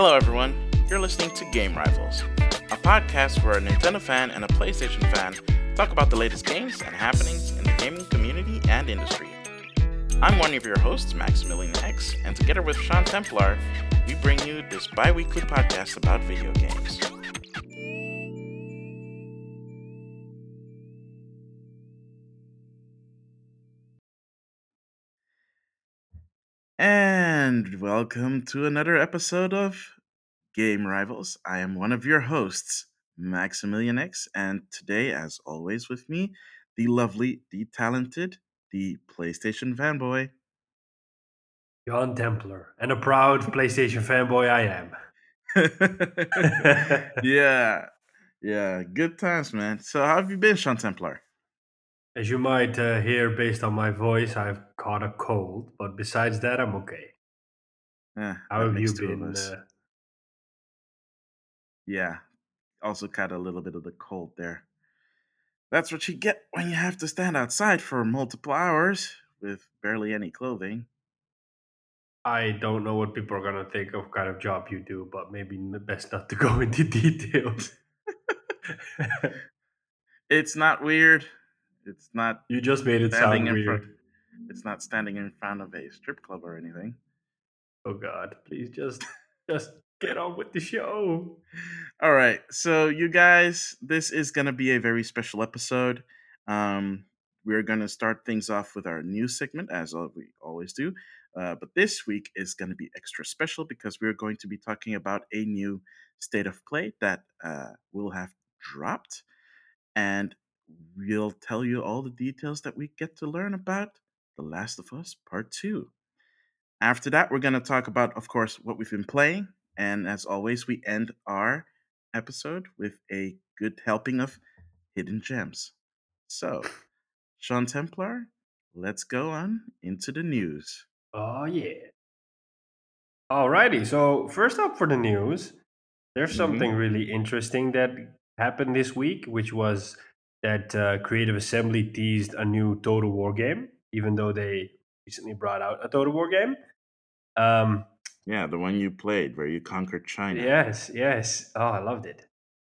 Hello, everyone. You're listening to Game Rivals, a podcast where a Nintendo fan and a PlayStation fan talk about the latest games and happenings in the gaming community and industry. I'm one of your hosts, Maximilian X, and together with Sean Templar, we bring you this bi weekly podcast about video games. And welcome to another episode of Game Rivals. I am one of your hosts, Maximilian X, and today, as always, with me, the lovely, the talented, the PlayStation fanboy. Sean Templar, and a proud PlayStation fanboy I am. yeah, yeah, good times, man. So, how have you been, Sean Templar? As you might uh, hear based on my voice, I've caught a cold, but besides that, I'm okay. Yeah, How have you been? Uh... Yeah, also caught a little bit of the cold there. That's what you get when you have to stand outside for multiple hours with barely any clothing. I don't know what people are gonna think of kind of job you do, but maybe best not to go into details. it's not weird. It's not. You just made it sound weird. Front, it's not standing in front of a strip club or anything. Oh God! Please just just get on with the show. All right, so you guys, this is gonna be a very special episode. Um, we're gonna start things off with our new segment, as we always do. Uh, but this week is to be extra special because we're going to be talking about a new state of play that uh, will have dropped. And we'll tell you all the details that we get to learn about The Last of Us Part 2. After that, we're going to talk about, of course, what we've been playing. And as always, we end our episode with a good helping of hidden gems. So, Sean Templar, let's go on into the news. Oh, yeah. Alrighty, so first up for the news, there's mm-hmm. something really interesting that happened this week, which was that uh, Creative Assembly teased a new Total War game, even though they recently brought out a Total War game. Um, yeah, the one you played where you conquered China. Yes, yes. Oh, I loved it.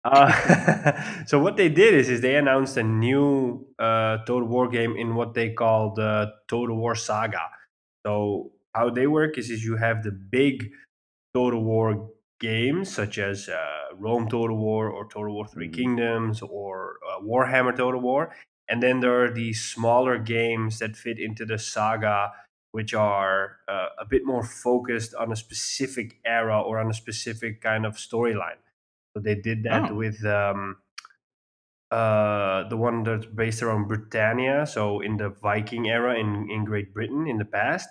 Uh, so what they did is, is they announced a new uh, Total War game in what they called uh, Total War Saga. So how they work is, is you have the big Total War games such as uh, Rome Total War or Total War 3 mm-hmm. Kingdoms or uh, Warhammer Total War. And then there are these smaller games that fit into the saga, which are uh, a bit more focused on a specific era or on a specific kind of storyline. So they did that oh. with um, uh, the one that's based around Britannia, so in the Viking era in, in Great Britain in the past.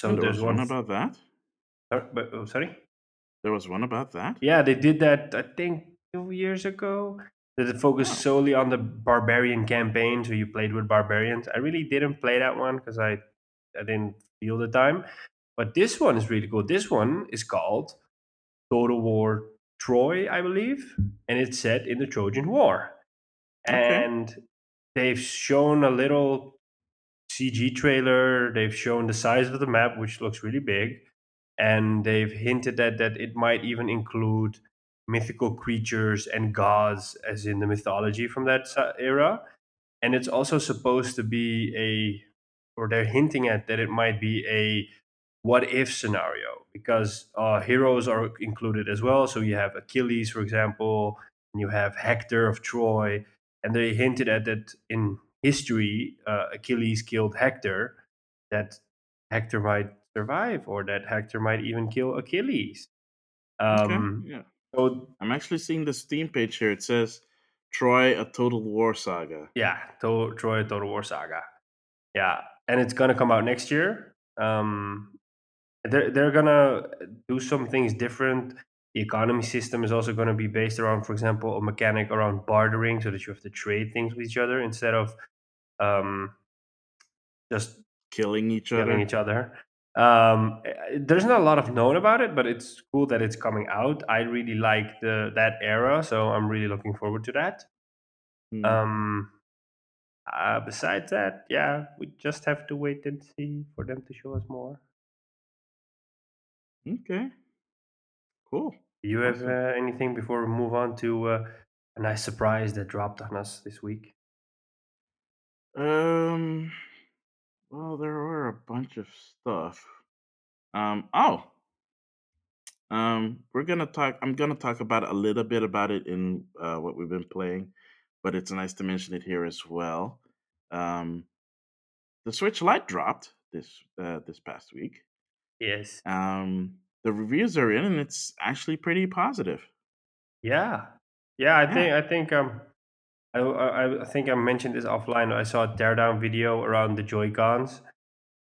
So and there's one about that. Sorry, but, oh, sorry. There was one about that. Yeah, they did that. I think two years ago. Did it focus solely on the barbarian campaign? So you played with barbarians. I really didn't play that one because I I didn't feel the time. But this one is really cool. This one is called Total War Troy, I believe, and it's set in the Trojan War. Okay. And they've shown a little CG trailer. They've shown the size of the map, which looks really big, and they've hinted at that it might even include mythical creatures and gods, as in the mythology from that era. And it's also supposed to be a, or they're hinting at that it might be a what if scenario because uh, heroes are included as well. So you have Achilles, for example, and you have Hector of Troy, and they hinted at that in history, uh, Achilles killed Hector, that Hector might survive, or that Hector might even kill Achilles. Um, okay, yeah. So I'm actually seeing the Steam page here. It says Troy: A Total War Saga. Yeah, to- Troy: a Total War Saga. Yeah, and it's gonna come out next year. Um, they're they're gonna do some things different. The economy system is also going to be based around, for example, a mechanic around bartering, so that you have to trade things with each other instead of um, just killing each killing other. each other. Um, there's not a lot of known about it, but it's cool that it's coming out. I really like the that era, so I'm really looking forward to that. Hmm. Um, uh, besides that, yeah, we just have to wait and see for them to show us more. Okay. Cool. Do you have uh, anything before we move on to uh, a nice surprise that dropped on us this week? Um. Well, there were a bunch of stuff. Um. Oh. Um. We're gonna talk. I'm gonna talk about a little bit about it in uh, what we've been playing, but it's nice to mention it here as well. Um. The Switch Lite dropped this uh, this past week. Yes. Um. The reviews are in, and it's actually pretty positive. Yeah. Yeah, I Yeah. think I think um I, I I think I mentioned this offline. I saw a teardown video around the Joy Cons,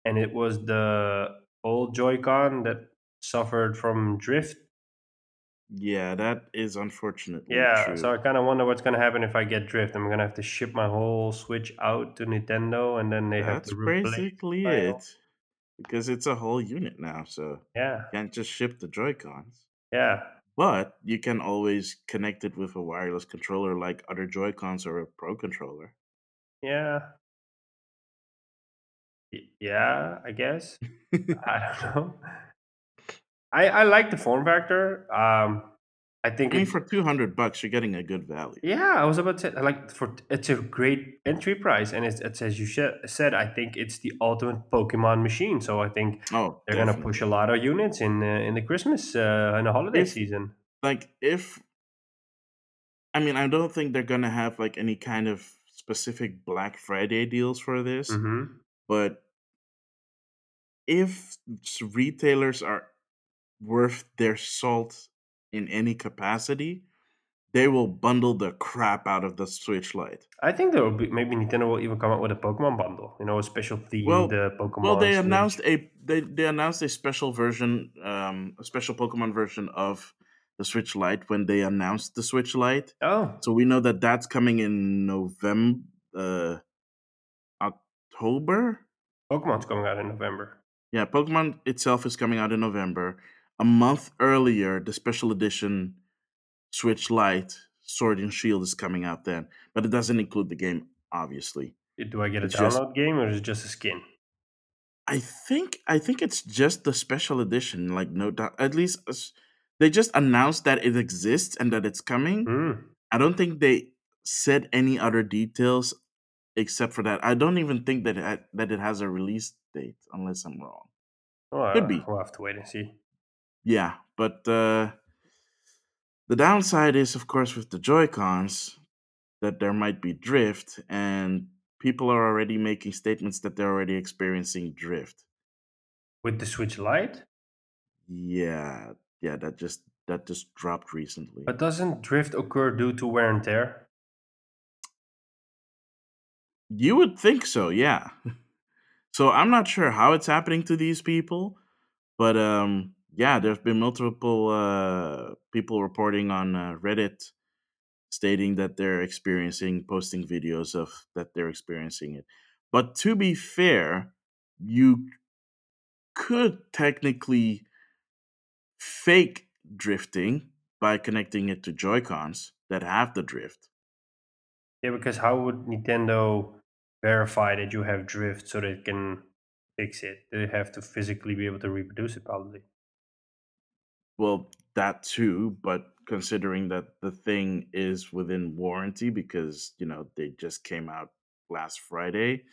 and it was the old Joy Con that suffered from drift. Yeah, that is unfortunately Yeah, true. so I kind of wonder what's gonna happen if I get drift. I'm gonna have to ship my whole Switch out to Nintendo, and then they have to replace. That's basically it. Because it's a whole unit now, so Yeah, you can't just ship the Joy Cons. yeah, But you can always connect it with a wireless controller like other Joy Cons or a Pro controller. yeah, Y- yeah. I guess I don't know. I I like the form factor. Um, I I think mean, it, for 200 bucks, you're getting a good value. Yeah, I was about to say, like for it's a great entry price, and it's, it's as you sh- said. I think it's the ultimate Pokemon machine. So I think Oh, they're gonna push a lot of units in uh, in the Christmas uh, and the holiday If, season. like, if, I mean, I don't think they're going to have, like, any kind of specific Black Friday deals for this, hmm but if retailers are worth their salt in any capacity, they will bundle the crap out of the Switch Lite. I think there will be maybe Nintendo will even come out with a Pokemon bundle. You know, a special themed Well, uh, well, they announced a they, they announced a special version, um, a special Pokemon version of the Switch Lite when they announced the Switch Lite. Oh, So we know that that's coming in November, uh, October. Pokemon's coming out in November. Yeah, Pokemon itself is coming out in November. A month earlier, the special edition Switch Lite Sword and Shield is coming out then, but it doesn't include the game, obviously. Do I get a It's just download game or is it just a skin? I think I think it's just the special edition, like no doubt. At least they just announced that it exists and that it's coming. Hmm. I don't think they said any other details except for that. I don't even think that it that it has a release date, unless I'm wrong. Well, Could be. we'll have to wait and see. Yeah, but uh, the downside is, of course, with the Joy Cons, that there might be drift, and people are already making statements that they're already experiencing drift. With the Switch Lite, Yeah, yeah, that just that just dropped recently. but doesn't drift occur due to wear and tear? You would think so, yeah. so I'm not sure how it's happening to these people, but um, yeah, there's been multiple uh, people reporting on uh, Reddit stating that they're experiencing posting videos of that they're experiencing it. But to be fair, you could technically fake drifting by connecting it to Joy Cons that have the drift. Yeah, because how would Nintendo verify that you have drift so they can fix it? They have to physically be able to reproduce it, probably. Well, that too, but considering that the thing is within warranty because, you know, they just came out last Friday,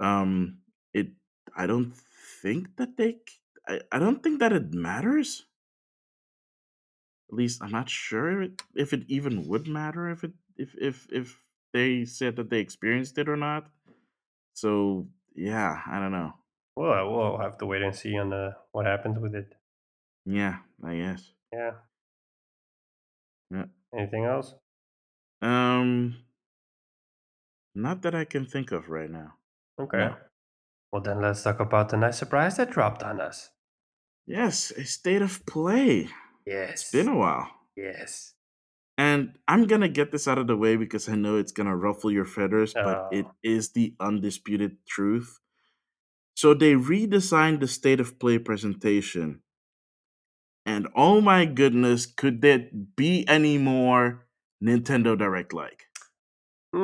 um it I don't think that they I, don't think that it matters. At least I'm not sure it, if it even would matter if it if if if they said that they experienced it or not. So, yeah, I don't know. Well, we'll have to wait and see on uh, what happens with it. Yeah, I guess. Yeah. Yeah. Anything else? Um not that I can think of right now. Okay. No. Well, then let's talk about the nice surprise that dropped on us. Yes, a state of play. Yes. It's been a while. yes. And I'm going to get this out of the way because I know it's going to ruffle your feathers, but it Oh. the undisputed truth. So they redesigned the state of play presentation. And oh my goodness, could there be any more Nintendo Direct like? Uh,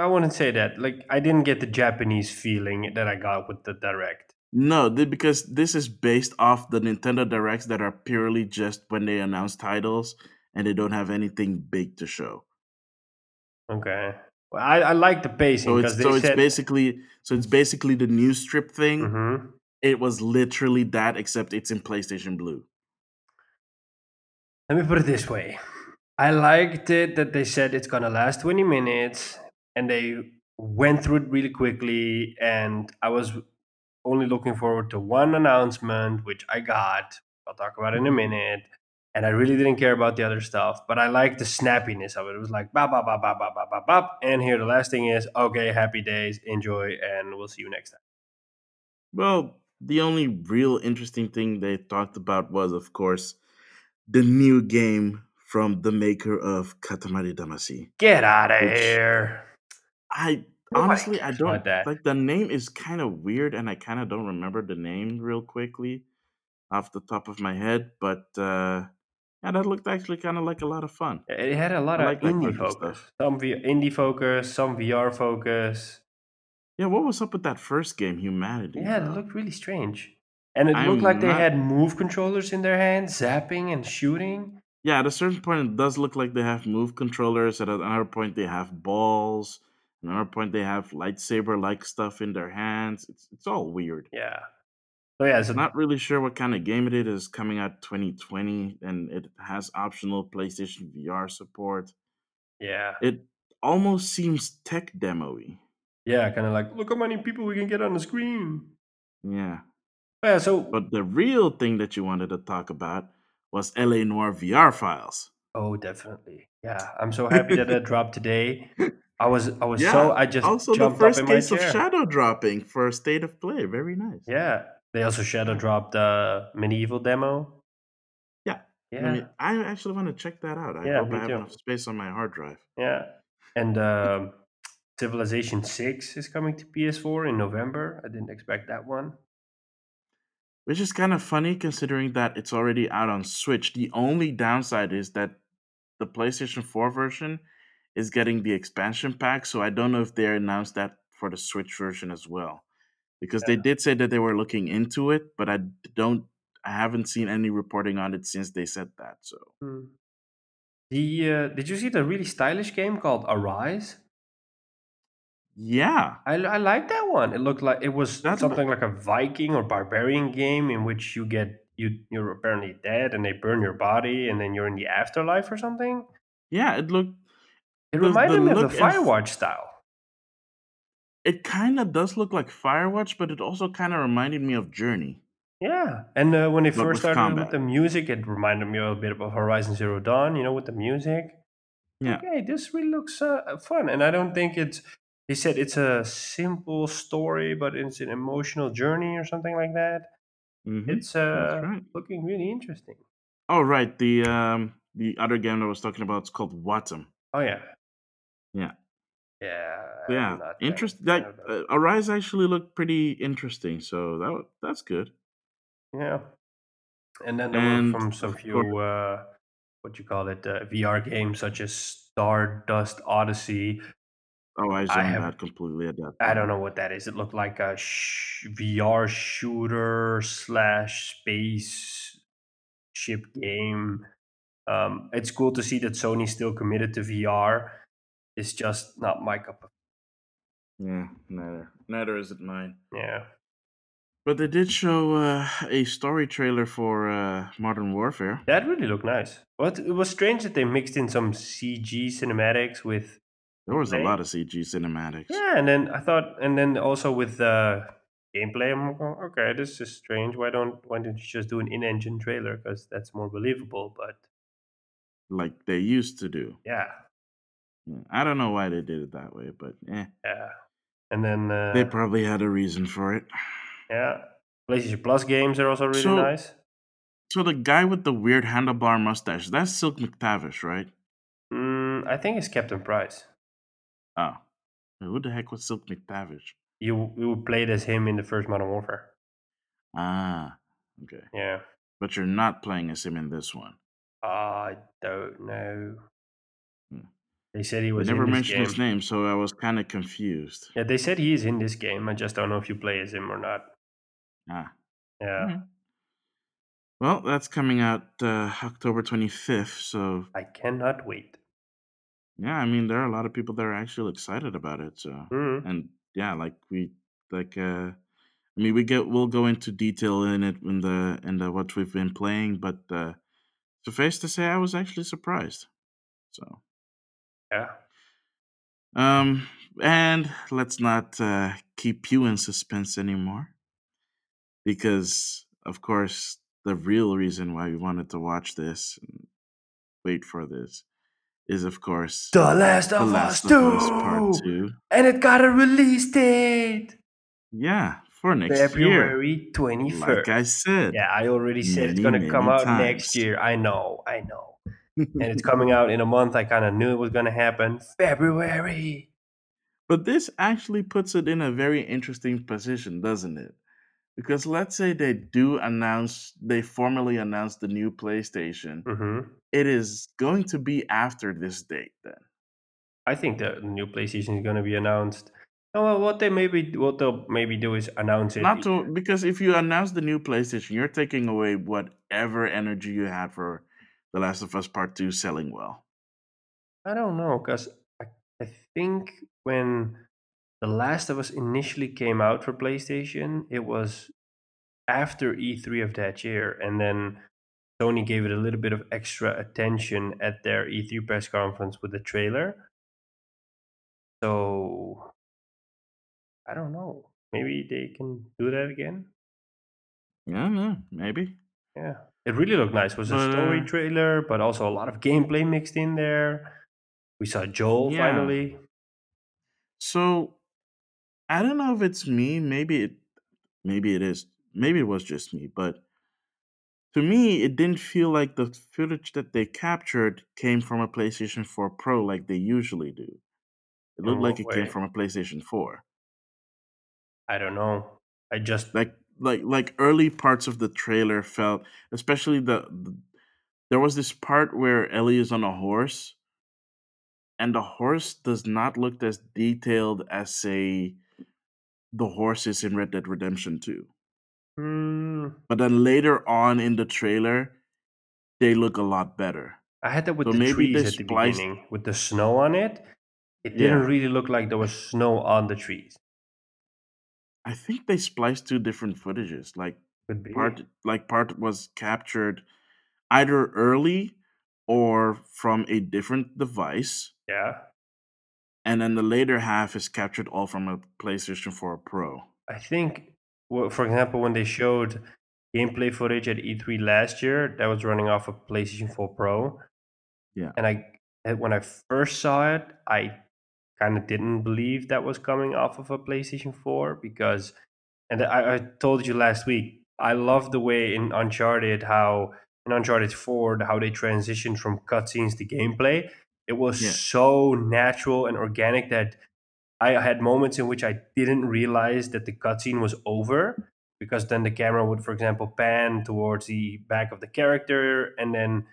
I wouldn't say that. Like, I didn't get the Japanese feeling that I got with the direct. No, th- because this is based off the Nintendo Directs that are purely just when they announce titles and they don't have anything big to show. Okay. Well, I, I like the pacing So because it's so it's said. basically so it's basically the news strip thing. Mhm. It was literally that, except it's in PlayStation Blue. Let me put it this way. I liked it that they said it's gonna last 20 minutes and they went through it really quickly and I was only looking forward to one announcement which I got. I'll talk about in a minute. And I really didn't care about the other stuff, but I liked the snappiness of it. It was like bop bop bop bop bop bop bop bop. And here the last thing is okay, happy days, enjoy, and we'll see you next time. Well, the only real interesting thing they talked about was, of course, the new game from the maker of Katamari Damacy. Get out of here. I honestly, I don't like the name is kind of weird, and I kind of don't remember the name real quickly off the top of my head. But uh, yeah, that looked actually kind of like a lot of fun. It had a lot I of like indie focus. stuff. Some v- indie focus, some VR focus. Yeah, what was up with that first game, Humanity? Yeah, it looked really strange. And it I'm looked like they not- had move controllers in their hands, zapping and shooting. Yeah, at a certain point, it does look like they have move controllers. At another point, they have balls. At another point, they have lightsaber-like stuff in their hands. It's it's all weird. Yeah. So yeah, so Not really sure what kind of game it is. Coming out 2020, and it has optional PlayStation VR support. yeah, It almost seems tech demo-y. Yeah, kind of like look how many people we can get on the screen. Yeah, Yeah, so but the real thing that you wanted to talk about was LA Noire VR files. oh, definitely. Yeah, I'm so happy that that dropped today. I was I was Yeah, so I just Also, the first up in my case of shadow dropping for state of play. Very nice. Yeah, they also shadow dropped the MediEvil demo. Yeah. Yeah, I mean, I actually want to check that out. I Yeah, hope I have too. enough space on my hard drive. yeah, and um, Civilization Six is coming to PS4 in November. I didn't expect that one. Which is kind of funny considering that it's already out on Switch. The only downside is that the PlayStation 4 version is getting the expansion pack, so I don't know if they announced that for the Switch version as well. Because they did say that they were looking into it, but I don't I haven't seen any reporting on it since they said that. So Hmm. The uh, did you see the really stylish game called Arise? Yeah, I, I like that one. It looked like it was That's something like a Viking or barbarian game in which you get you you're apparently dead and they burn your body and then you're in the afterlife or something. yeah, it looked It The- reminded the me of the Firewatch style. it kind of does look like Firewatch, but it also kind of reminded me of Journey. Yeah, and uh, when they But first started combat. with the music, it reminded me a bit of Horizon Zero Dawn. You know, with the music. Yeah. Okay, this really looks uh, fun, and I don't think it's. They said it's a simple story, but it's an emotional journey or something like that. Mhm. It's uh, right. looking really interesting. Oh right, the um the other game that I was talking about is called Wattam. Oh yeah. Yeah. Yeah. Yeah, I'm interest. that Like fan of uh, Arise actually looked pretty interesting, so that that's good. yeah. And then there And, were from some few uh, what do you call it uh, VR games such as Stardust Odyssey. Oh, I I zoned have- out completely at that. I don't know what that is. It looked like a sh- VR shooter slash space ship game. Um, it's cool to see that Sony's still committed to VR. It's just not my cup of Yeah, neither. Neither is it mine. yeah. But they did show uh, a story trailer for uh, Modern Warfare. That really looked nice. But it was strange that they mixed in some CG cinematics with There was a lot of CG cinematics. yeah, and then I thought, and then also with the gameplay, I'm going, okay, this is strange. Why don't why don't you just do an in-engine trailer? Because that's more believable. But Like they used to do. yeah, Yeah, I don't know why they did it that way, but eh, yeah, and then uh, they probably had a reason for it. yeah, PlayStation Plus games are also really So- nice. So the guy with the weird handlebar mustache, that's Silk McTavish, right? Mm, I think it's Captain Price. Oh. Who the heck was Silk McTavish? You you played as him in the first Modern Warfare. Ah, okay. Yeah, But you're not playing as him in this one. I don't know. Hmm. They said he They was never in this mentioned game. his name, so I was kind of confused. Yeah, they said he is in this game. I just don't know if you play as him or not. Ah. Yeah. Well, that's coming out uh, October 25th. So, I cannot wait. Yeah, I mean, there are a lot of people that are actually excited about it. So, Mhm. and yeah, like we, like, uh, I mean, we get, we'll go into detail in it in the, in the, what we've been playing, but, uh, suffice to say, I was actually surprised. So, Yeah. um, and let's not, uh, keep you in suspense anymore because, of course, the real reason why we wanted to watch this and wait for this is, of course, The Last The of Last Us of Us Part 2! 2. And it got a release date! Yeah, for next year. February 21st. Like I said. yeah, I already said it's gonna come many out next year. I know, I know. and it's coming out in a month. I kind of knew it was gonna happen. February. But this actually puts it in a very interesting position, doesn't it? Because let's say they do announce, they formally announce the new PlayStation. Mm hmm It is going to be after this date then. I think the new PlayStation is gonna be announced. Oh, well, what they maybe what they'll maybe do is announce it. Not to because if you announce the new PlayStation, you're taking away whatever energy you had for The Last of Us Part 2 selling well. I don't know, because I, I think when The Last of Us initially came out for PlayStation, it was after E3 of that year, and then Sony gave it a little bit of extra attention at their E3 press conference with the trailer. So I don't know. Maybe they can do that again. Yeah, no, maybe. Yeah, it really looked nice. It was a story uh, trailer, but also a lot of gameplay mixed in there. We saw Joel Yeah. finally. So I don't know if it's me. Maybe it, maybe it is. Maybe it was just me. But to me, it didn't feel like the footage that they captured came from a PlayStation 4 Pro like they usually do. It looked like it came from a PlayStation 4. I don't know. I just Like like like early parts of the trailer felt, especially the, the there was this part where Ellie is on a horse, and the horse does not look as detailed as say the horses in Red Dead Redemption 2. Hmm, But then later on in the trailer, they look a lot better. I had that with So the trees at the spliced- beginning with the snow on it. It didn't really look like there was snow on the trees. I think they spliced two different footages. Like part like part was captured either early or from a different device, Yeah. and then the later half is captured all from a PlayStation 4 Pro. I think, well, for example, when they showed gameplay footage at E3 last year, that was running off a PlayStation 4 Pro. Yeah. And I, when I first saw it, I kind of didn't believe that was coming off of a PlayStation 4 because, and I, I told you last week, I love the way in Uncharted how in Uncharted 4 how they transitioned from cutscenes to gameplay. It was Yeah. so natural and organic that I had moments in which I didn't realize that the cutscene was over because then the camera would, for example, pan towards the back of the character and then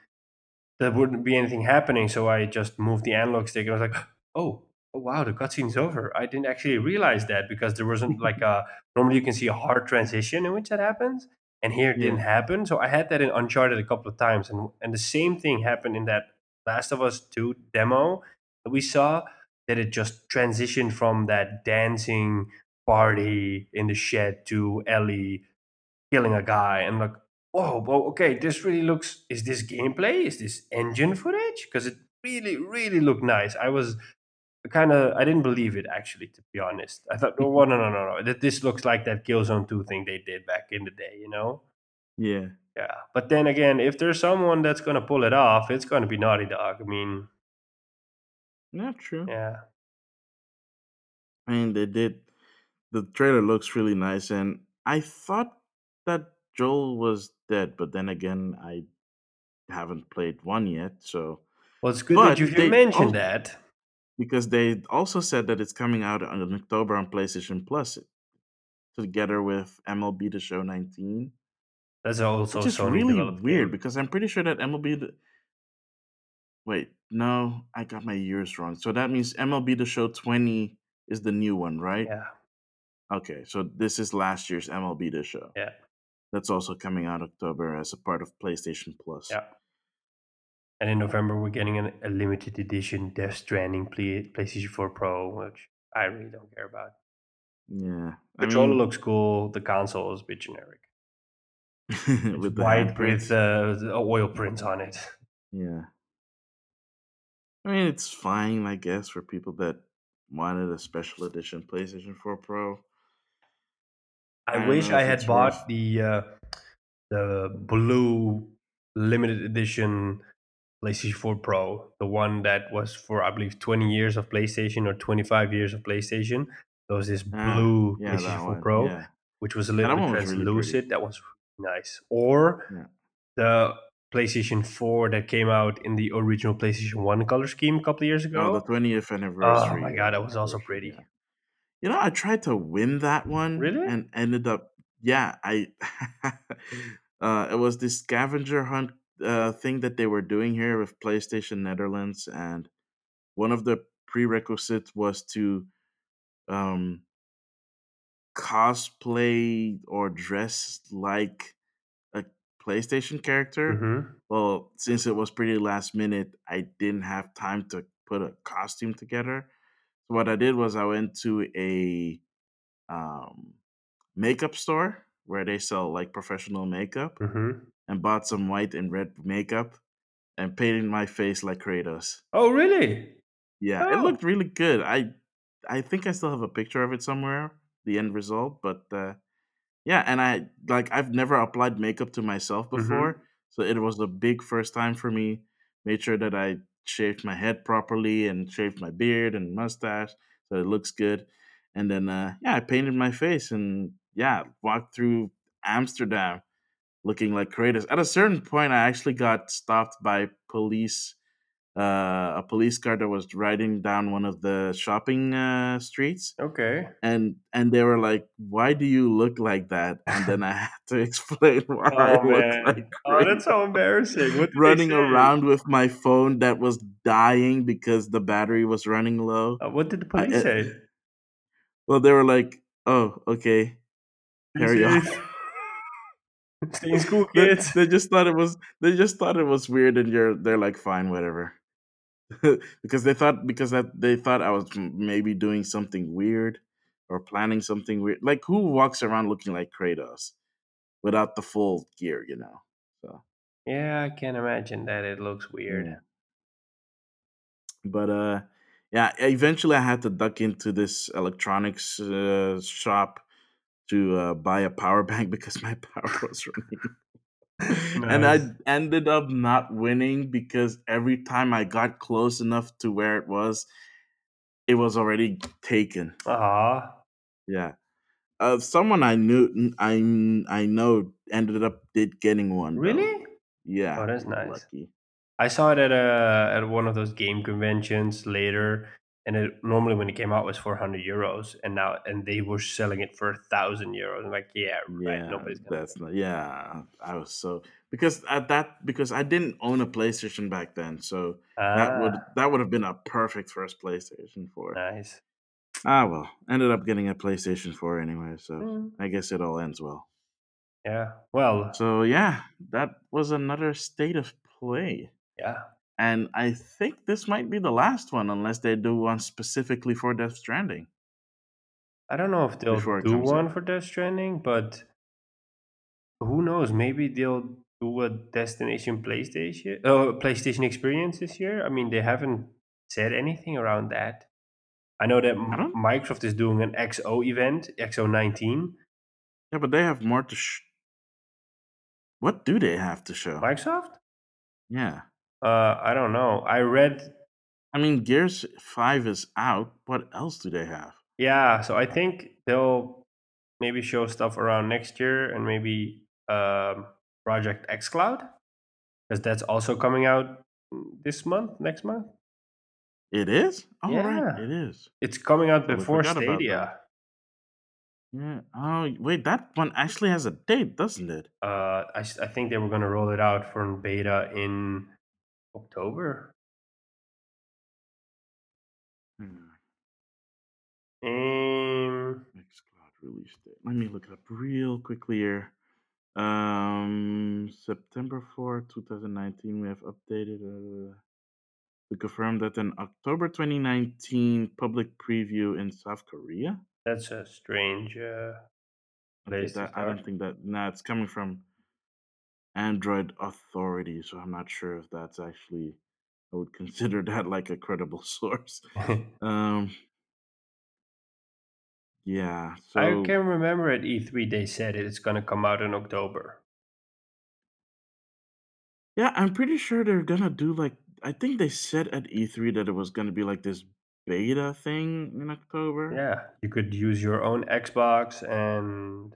there wouldn't be anything happening. So I just moved the analog stick and I was like, oh, oh wow, the cutscene's over. I didn't actually realize that because there wasn't like a normally you can see a hard transition in which that happens. And here it Yeah. didn't happen. So I had that in Uncharted a couple of times. And and the same thing happened in that Last of Us 2 demo that we saw that it just transitioned from that dancing party in the shed to Ellie killing a guy and like, whoa, well, okay, this really looks. Is this gameplay? Is this engine footage? Because it really, really looked nice. I was kind of, I didn't believe it actually, to be honest. I thought, oh, no, no, no, no, that this looks like that Killzone 2 thing they did back in the day, you know? Yeah. Yeah, but then again, if there's someone that's gonna pull it off, it's gonna be Naughty Dog. I mean, Not true. yeah, I mean, they did. The trailer looks really nice, and I thought that Joel was dead, but then again, I haven't played one yet. So well, it's good But that you mentioned that. because they also said that it's coming out on in October on PlayStation Plus, together with MLB The Show 19, That's also which is Sony really weird game. because I'm pretty sure that MLB. The... Wait, no, I got my years wrong. So that means MLB The Show 20 is the new one, right? Yeah, Okay, so this is last year's MLB The Show. Yeah. That's also coming out October as a part of PlayStation Plus. Yeah. And in November, we're getting an, a limited edition Death Stranding play, PlayStation 4 Pro, which I really don't care about. Yeah. The I controller mean, looks cool. The console is a bit generic. With the white with uh, oil prints on it. Yeah. I mean, it's fine, I guess, for people that wanted a special edition PlayStation 4 Pro. I I wish I had bought worth- the uh, the blue limited edition PlayStation 4 Pro, the one that was for I believe 20 years of PlayStation or 25 years of PlayStation. There was this Ah, blue Yeah, PlayStation 4 one. Pro, Yeah. which was a little bit was really translucent. that was nice. Or Yeah. the PlayStation 4 that came out in the original PlayStation 1 color scheme a couple of years Oh, ago. the 20th anniversary. Oh my god, that uh, was also pretty. You know, I tried to win that one. Really? And ended up, yeah, I, uh, it was this scavenger hunt uh, thing that they were doing here with PlayStation Netherlands. And one of the prerequisites was to um, cosplay or dress like a PlayStation character. hmm Well, since it was pretty last minute, I didn't have time to put a costume together. What I did was I went to a um, makeup store where they sell like professional makeup hmm and bought some white and red makeup and painted my face like Kratos. Oh, really? Yeah, it Oh. looked really good. I I think I still have a picture of it somewhere, the end result, but uh yeah, and I like I've never applied makeup to myself Mhm. before, so it was a big first time for me. Made sure that I shaved my head properly and shaved my beard and mustache so it looks good. And then uh yeah, I painted my face and yeah, walked through Amsterdam looking like Kratos. At a certain point I actually got stopped by police uh, a police car that was riding down one of the shopping uh, streets Okay. and and they were like why do you look like that and then i had to explain why i Oh look man. like Oh, that's so embarrassing. Running around with my phone that was dying because the battery was running low Uh, what did the I- police uh, say? well they were like oh okay carry on. Stay in school, they, kids. they just thought it was they just thought it was weird and you're they're like fine whatever because they thought because that they thought i was maybe doing something weird or planning something weird like who walks around looking like kratos without the full gear you know so Yeah, I can't imagine that. It looks weird. yeah. but uh yeah eventually i had to duck into this electronics uh, shop to uh, buy a power bank because my power was running and I ended up not winning because every time I got close enough to where it was, it was already taken. Ah, Yeah. Uh, someone I knew, I I know, ended up did getting one. though. really? Yeah. Oh, that's nice. Lucky. I saw it at a at one of those game conventions later, and it normally when it came out was four hundred euros, and now and they were selling it for a thousand euros. I'm like, yeah, right. Yeah, Nobody's gonna. that's not. Yeah, I was so because at that because I didn't own a PlayStation back then, so that would Ah, that would have been a perfect first PlayStation for. nice. Ah well, ended up getting a PlayStation 4 anyway, so Mm, I guess it all ends well. Yeah. Well, So yeah, that was another state of play. yeah. And I think this might be the last one unless they do one specifically for Death Stranding. I don't know if they'll do one out. for Death Stranding, but who knows? Maybe they'll do a Destination PlayStation, oh, PlayStation Experience this year. I mean, they haven't said anything around that. I know that I Microsoft is doing an XO event, XO19. Yeah, but they have more to sh- What do they have to show? Microsoft? Yeah. Uh, I don't know. I read, I mean, Gears 5 is out. What else do they have? yeah. So I think they'll maybe show stuff around next year, and maybe um, Project xCloud, because that's also coming out this month, next month. It is? Oh, right. Yeah. It is. It's coming out before Stadia. Yeah. Oh, wait. That one actually has a date, doesn't it? Uh, I, I think they were going to roll it out for beta in October. Hmm. Um, xCloud release date. Let me look it up real quickly here. Um, September 4, 2019, we have updated uh, to confirm that an October 2019 public preview in South Korea. That's a strange uh, Okay, place to that, I don't think that. Nah, it's coming from Android Authority, so I'm not sure if that's actually. I would consider that like a credible source. Um, yeah. I can remember at E3 they said it's going to come out in October. yeah, I'm pretty sure they're gonna do like. I think they said at E3 that it was gonna be like this beta thing in October. Yeah, you could use your own Xbox and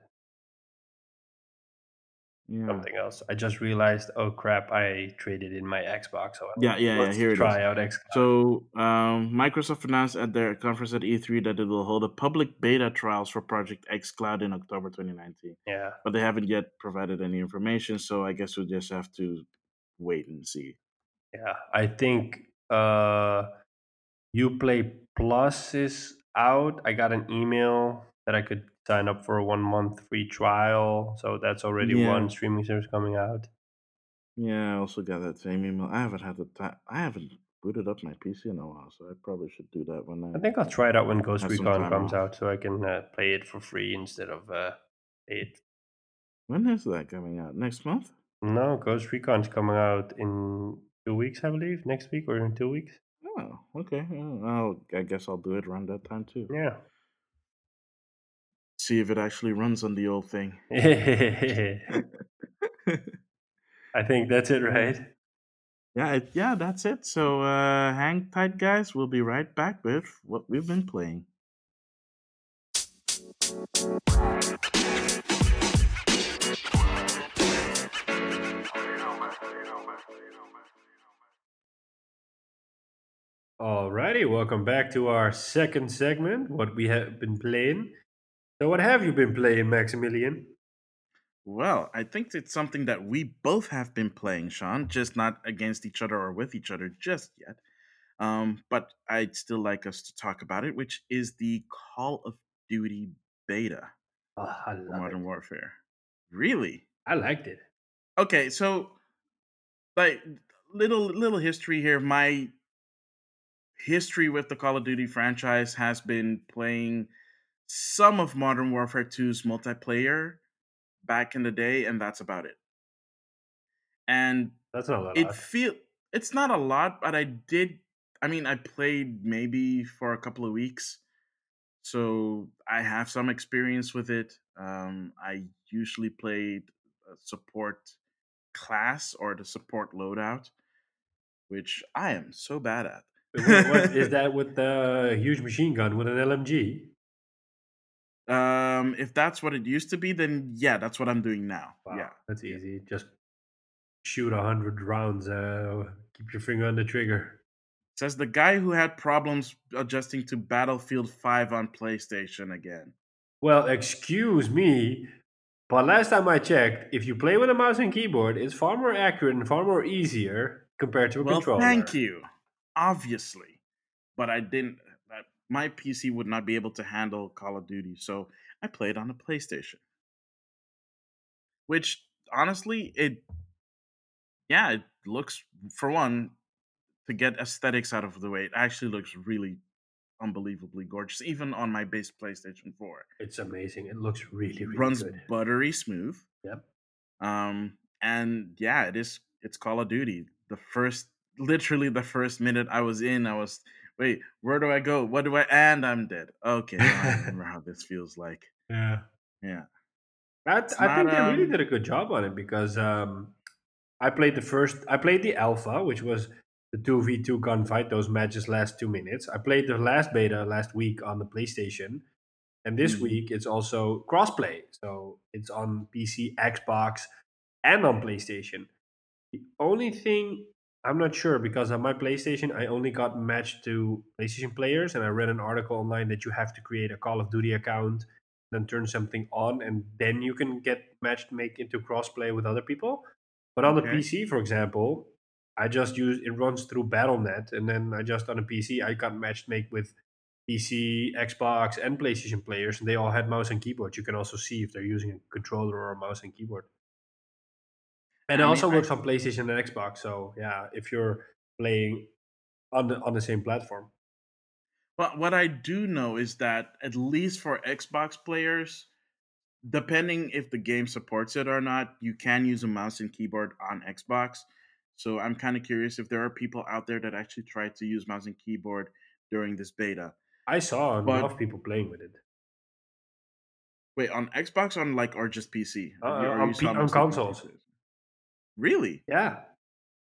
Yeah. something else. I just realized, oh crap, I traded in my Xbox. So Yeah, yeah, yeah. Here it is. try out Xbox. So, um, Microsoft announced at their conference at E3 that it will hold a public beta trials for Project xCloud in October 2019, yeah, but they haven't yet provided any information. So, I guess we'll just have to wait and see. yeah. I think uh, UPlay Plus is out. I got an email that I could sign up for a one month free trial. So that's already Yeah. one streaming service coming out. Yeah, I also got that same email. I haven't had the time. I haven't booted up my PC in a while, so I probably should do that when I. I think I'll try it out when Ghost Recon comes off. out, so I can uh, play it for free instead of uh, it. When is that coming out? Next month? No, Ghost Recon's coming out in two weeks, I believe. Next week or in two weeks. Oh, okay. I'll, I guess I'll do it around that time too. Yeah. See if it actually runs on the old thing. I think that's it, right? Yeah, it, yeah, that's it. So uh, hang tight, guys. We'll be right back with what we've been playing. Alrighty, welcome back to our second segment. What we have been playing. So, what have you been playing, Maximilian? Well, I think it's something that we both have been playing, Sean, just not against each other or with each other just yet. Um, but I'd still like us to talk about it, which is the Call of Duty beta Oh, Modern it. Warfare. Really? I liked it. Okay, so like little little history here. My history with the Call of Duty franchise has been playing some of Modern Warfare 2's multiplayer back in the day, and that's about it. And That's not a lot. it feel it's not a lot, but I did. I mean, I played maybe for a couple of weeks, so I have some experience with it. Um, I usually played a support class or the support loadout, which I am so bad at. what, what is that with the huge machine gun with an LMG? Um, if that's what it used to be, then yeah, that's what I'm doing now. Wow, Yeah. that's easy. Just shoot a hundred rounds. Uh, keep your finger on the trigger. Says the guy who had problems adjusting to Battlefield 5 on PlayStation again. Well, excuse me, but last time I checked, if you play with a mouse and keyboard, it's far more accurate and far more easier compared to a Well, controller. thank you. Obviously. But I didn't my PC would not be able to handle Call of Duty, so I played on a PlayStation. Which honestly, it yeah, it looks for one to get aesthetics out of the way. It actually looks really unbelievably gorgeous even on my base PlayStation 4. It's amazing. It looks really, really runs good. buttery smooth. Yep. Um, and yeah, it is. It's Call of Duty. The first, literally the first minute I was in, I was wait, where do I go? What do I? And I'm dead. Okay, I remember how this feels like. Yeah. Yeah. I, I think not, they really um, did a good job on it because um, I played the first, I played the alpha, which was the 2v2 gunfight. Those matches last two minutes. I played the last beta last week on the PlayStation. And this Mhm. week it's also crossplay. So it's on PC, Xbox, and on PlayStation. The only thing I'm not sure because on my PlayStation I only got matched to PlayStation players, and I read an article online that you have to create a Call of Duty account, then turn something on, and then you can get matched make into crossplay with other people. But on the PC, for example, I just use it runs through Battle.net, and then I just on a PC I got matched make with PC, Xbox, and PlayStation players, and they all had mouse and keyboard. You can also see if they're using a controller or a mouse and keyboard. And it mean, also I- works on PlayStation and Xbox. So yeah, if you're playing on the on the same platform. But what I do know is that at least for Xbox players, depending if the game supports it or not, you can use a mouse and keyboard on Xbox. So I'm kind of curious if there are people out there that actually try to use mouse and keyboard during this beta. I saw a But- enough people playing with it. Wait, on Xbox on like or just PC? Uh, on P- on PC consoles. Really? Yeah.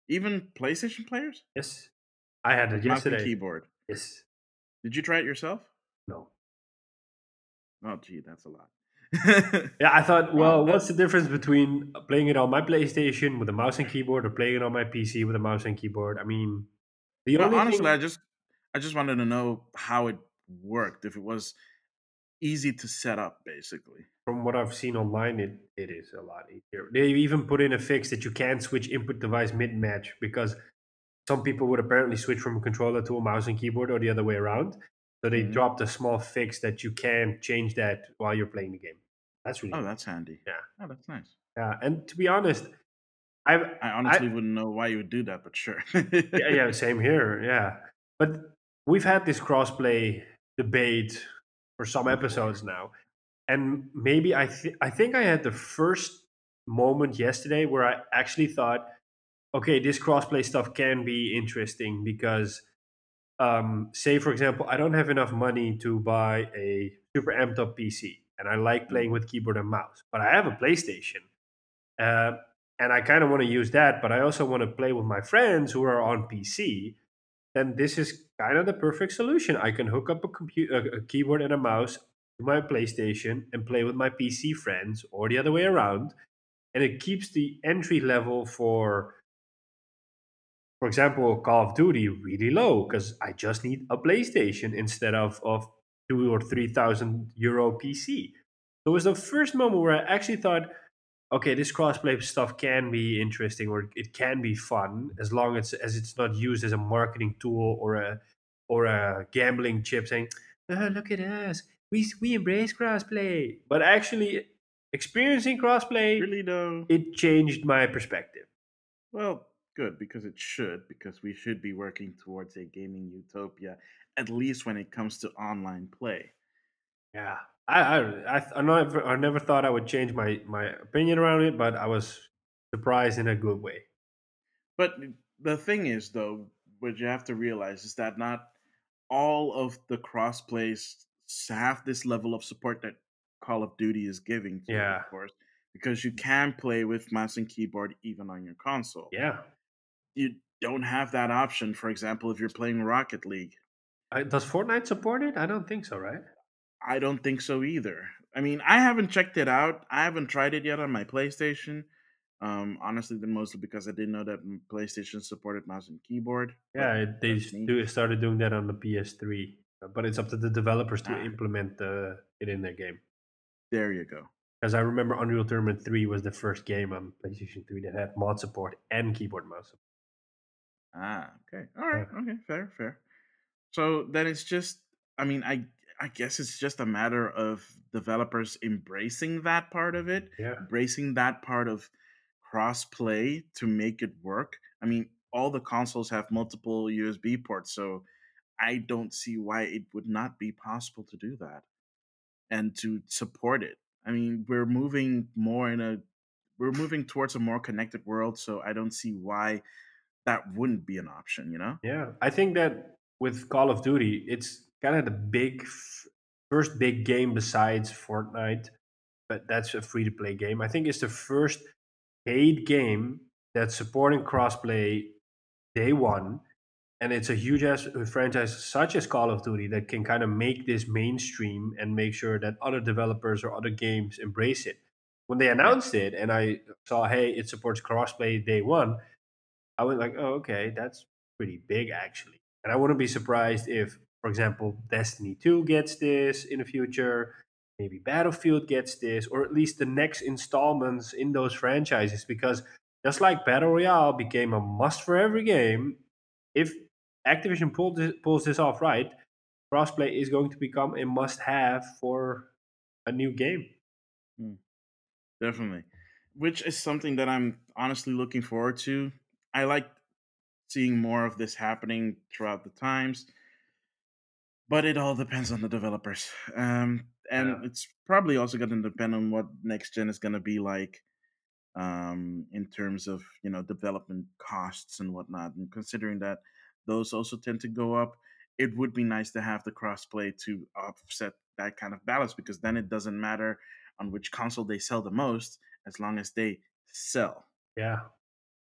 Even PlayStation players? Yes. I had it Mouse and yesterday. keyboard. Yes. Did you try it yourself? No. Oh, gee, that's a lot. Yeah, I thought, Well, what's the difference between playing it on my PlayStation with a mouse and keyboard or playing it on my PC with a mouse and keyboard? I mean, the Well, honestly, thing, I just I just wanted to know how it worked. If it was easy to set up, basically. from what I've seen online, it, it is a lot easier. They even put in a fix that you can't switch input device mid match because some people would apparently switch from a controller to a mouse and keyboard or the other way around. So they Mhm. dropped a small fix that you can change that while you're playing the game. That's really Oh, cool. that's handy. Yeah. Oh, that's nice. yeah. And to be honest, I've I honestly wouldn't know why you would do that, but sure. yeah, yeah, same here. Yeah, but we've had this crossplay debate for some episodes now, and maybe I th- I think I had the first moment yesterday where I actually thought, okay, this crossplay stuff can be interesting because, um, say for example, I don't have enough money to buy a super amped up PC, and I like playing with keyboard and mouse, but I have a PlayStation. Uh, and I kind of want to use that, but I also want to play with my friends who are on PC. Then this is kind of the perfect solution. I can hook up a computer, a keyboard, and a mouse to my PlayStation and play with my PC friends, or the other way around. And it keeps the entry level for, for example, Call of Duty really low because I just need a PlayStation instead of of two or three thousand euro PC. So it was the first moment where I actually thought, okay, this crossplay stuff can be interesting or it can be fun as long as as it's not used as a marketing tool or a or a gambling chip saying, oh, look at us, we we embrace crossplay. But actually, experiencing crossplay, really though. it changed my perspective. Well, good because it should because we should be working towards a gaming utopia, at least when it comes to online play. Yeah, I I I, I never I never thought I would change my my opinion around it, but I was surprised in a good way. But the thing is, though, what you have to realize is that not all of the crossplays have this level of support that Call of Duty is giving. It, Yeah. of course, because you can play with mouse and keyboard even on your console. Yeah, You don't have that option, for example, if you're playing Rocket League. I, does Fortnite support it? I don't think so, right? I don't think so either. I mean, I haven't checked it out. I haven't tried it yet on my PlayStation. Um, honestly, mostly because I didn't know that PlayStation supported mouse and keyboard. Yeah, they that's s- me. do, started doing that on the PS3, uh, but it's up to the developers to Ah. implement uh, it in their game. There you go. Because I remember Unreal Tournament 3 was the first game on PlayStation 3 that had mod support and keyboard mouse. support. Ah, okay. All right. Okay, fair, fair. So then it's just I mean, I I guess it's just a matter of developers embracing that part of it, Yeah, embracing that part of cross play to make it work. I mean, all the consoles have multiple USB ports, so I don't see why it would not be possible to do that and to support it. I mean, we're moving more in a we're moving towards a more connected world, so I don't see why that wouldn't be an option, you know? yeah. I think that with Call of Duty, it's kind of the big f- first big game besides Fortnite, but that's a free to play game. I think it's the first paid game that's supporting crossplay day one, and it's a huge ass uh, franchise such as Call of Duty that can kind of make this mainstream and make sure that other developers or other games embrace it. When they announced it, and I saw, hey, it supports crossplay day one, I was like, oh, okay, that's pretty big actually. And I wouldn't be surprised if, for example, Destiny 2 gets this in the future, maybe Battlefield gets this, or at least the next installments in those franchises. Because just like Battle Royale became a must for every game, if Activision pulled this, pulls this off right, crossplay is going to become a must-have for a new game. Mm, definitely, which is something that I'm honestly looking forward to. I like seeing more of this happening throughout the times, but it all depends on the developers. Um, and Yeah. it's probably also going to depend on what next gen is going to be like um, in terms of you know development costs and whatnot. And considering that those also tend to go up, it would be nice to have the crossplay to offset that kind of balance because then it doesn't matter on which console they sell the most as long as they sell. Yeah.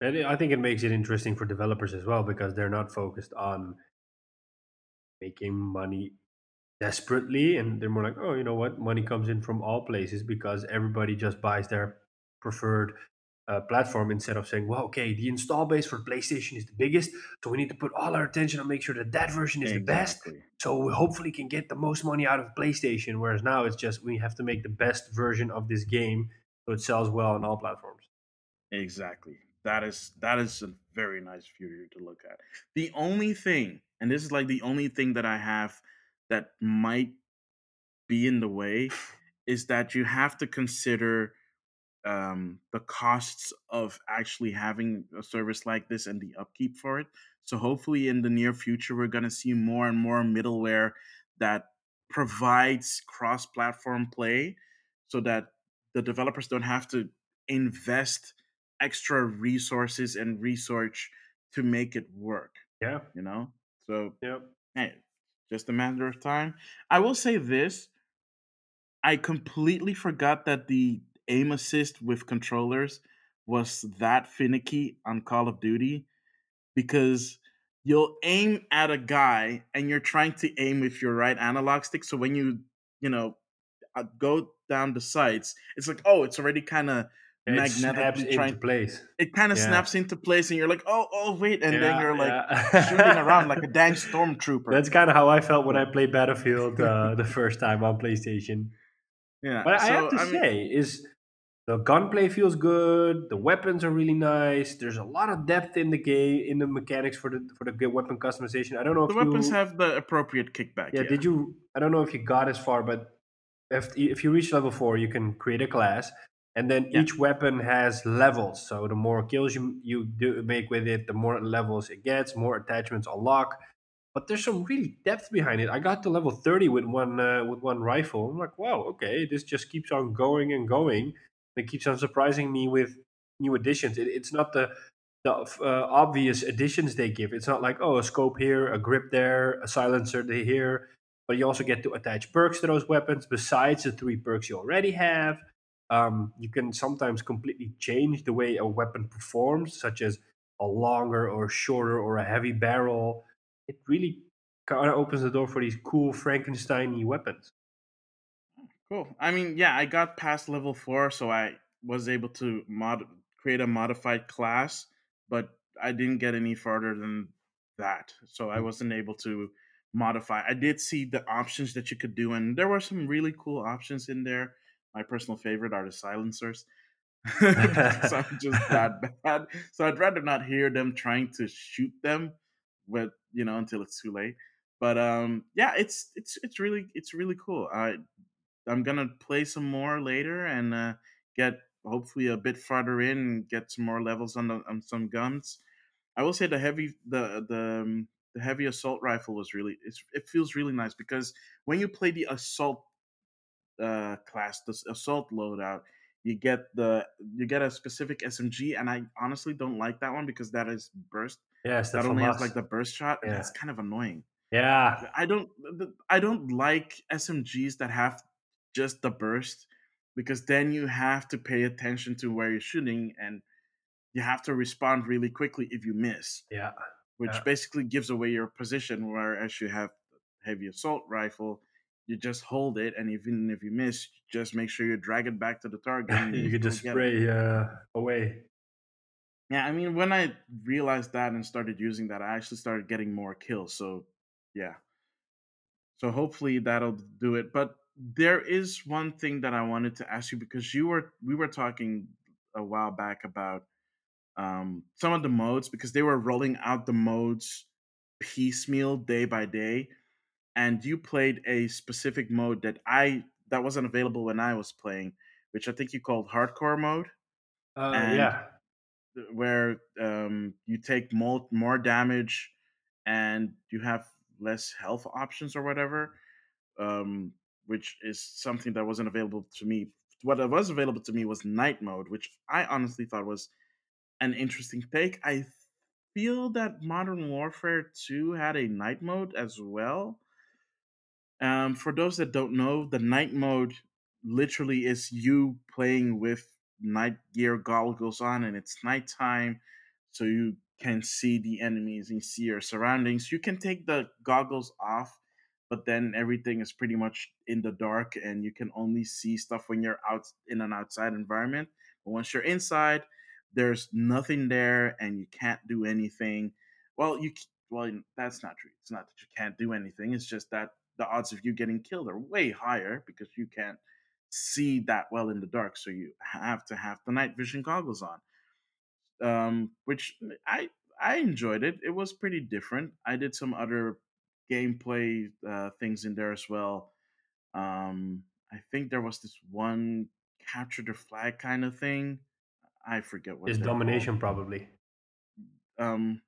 And I think it makes it interesting for developers as well because they're not focused on making money desperately and they're more like, oh, you know what? Money comes in from all places because everybody just buys their preferred uh, platform instead of saying, well, okay, the install base for PlayStation is the biggest. So we need to put all our attention on make sure that that version is the best. So we hopefully can get the most money out of PlayStation. Whereas now it's just we have to make the best version of this game so it sells well on all platforms. Exactly. That is that is a very nice future to look at. The only thing, and this is like the only thing that I have that might be in the way, is that you have to consider um, the costs of actually having a service like this and the upkeep for it. So hopefully, in the near future, we're going to see more and more middleware that provides cross-platform play, so that the developers don't have to invest extra resources and research to make it work. Yeah. You know, so Yep. hey, just a matter of time. I will say this: I completely forgot that the aim assist with controllers was that finicky on Call of Duty because you'll aim at a guy and you're trying to aim with your right analog stick. So when you, you know, uh, go down the sights, it's like, oh, it's already kind of It snaps into place. It kind of Yeah. snaps into place, and you're like, oh, oh, wait, and then you're like yeah. shooting around like a dang stormtrooper. That's kind of how I felt when I played Battlefield uh, the first time on PlayStation. yeah, But I have so, to mean, say, is the gunplay feels good. The weapons are really nice. There's a lot of depth in the game, in the mechanics for the for the good weapon customization. I don't know if the weapons you, have the appropriate kickback. yeah, Yeah, Did you? I don't know if you got as far, but if if you reach level four, you can create a class, and then Yeah. each weapon has levels. So the more kills you you do make with it, the more levels it gets, more attachments unlock. But there's some really depth behind it. I got to level thirty with one uh, with one rifle. I'm like, wow, okay, this just keeps on going and going. It keeps on surprising me with new additions. It, it's not the the uh, obvious additions they give. It's not like oh, a scope here, a grip there, a silencer here. But you also get to attach perks to those weapons besides the three perks you already have. Um, you can sometimes completely change the way a weapon performs, such as a longer or shorter or a heavy barrel. It really kind of opens the door for these cool Frankenstein weapons. Cool. I mean, yeah, I got past level four, so I was able to mod create a modified class, but I didn't get any farther than that. So I wasn't able to modify. I did see the options that you could do, and there were some really cool options in there. My personal favorite are the silencers. because I'm just that bad. So I'd rather not hear them trying to shoot them but you know until it's too late. But um yeah, it's it's it's really it's really cool. I I'm gonna play some more later and uh, get hopefully a bit farther in and get some more levels on the, on some guns. I will say the heavy the the um, the heavy assault rifle was really it's, it feels really nice because when you play the assault uh, class, the assault loadout, you get the you get a specific SMG, and I honestly don't like that one because that is burst. Yes, That only has like the burst shot, and Yeah. that's kind of annoying. yeah, I don't I don't like SMGs that have just the burst because then you have to pay attention to where you're shooting and you have to respond really quickly if you miss, yeah. which Yeah. basically gives away your position. Whereas you have heavy assault rifle, you just hold it, and even if you miss, just make sure you drag it back to the target. and you could don't just spray uh, away. Yeah, I mean, when I realized that and started using that, I actually started getting more kills. So, yeah. So hopefully that'll do it. But there is one thing that I wanted to ask you because you were we were talking a while back about um, some of the modes because they were rolling out the modes piecemeal day by day. And you played a specific mode that I that wasn't available when I was playing, which I think you called hardcore mode, Uh, yeah, where um, you take more more damage and you have less health options or whatever, um, which is something that wasn't available to me. What was available to me was night mode, which I honestly thought was an interesting take. I feel that Modern Warfare 2 had a night mode as well. Um, for those that don't know, the night mode literally is you playing with night gear goggles on, and it's nighttime, so you can see the enemies and see your surroundings. You can take the goggles off, but then everything is pretty much in the dark, and you can only see stuff when you're out in an outside environment. But once you're inside, there's nothing there, and you can't do anything. Well, you well, that's not true. It's not that you can't do anything. It's just that the odds of you getting killed are way higher because you can't see that well in the dark. So you have to have the night vision goggles on, um, which I I enjoyed it. It was pretty different. I did some other gameplay uh, things in there as well. Um, I think there was this one capture the flag kind of thing. I forget what is they're called. domination probably. Um,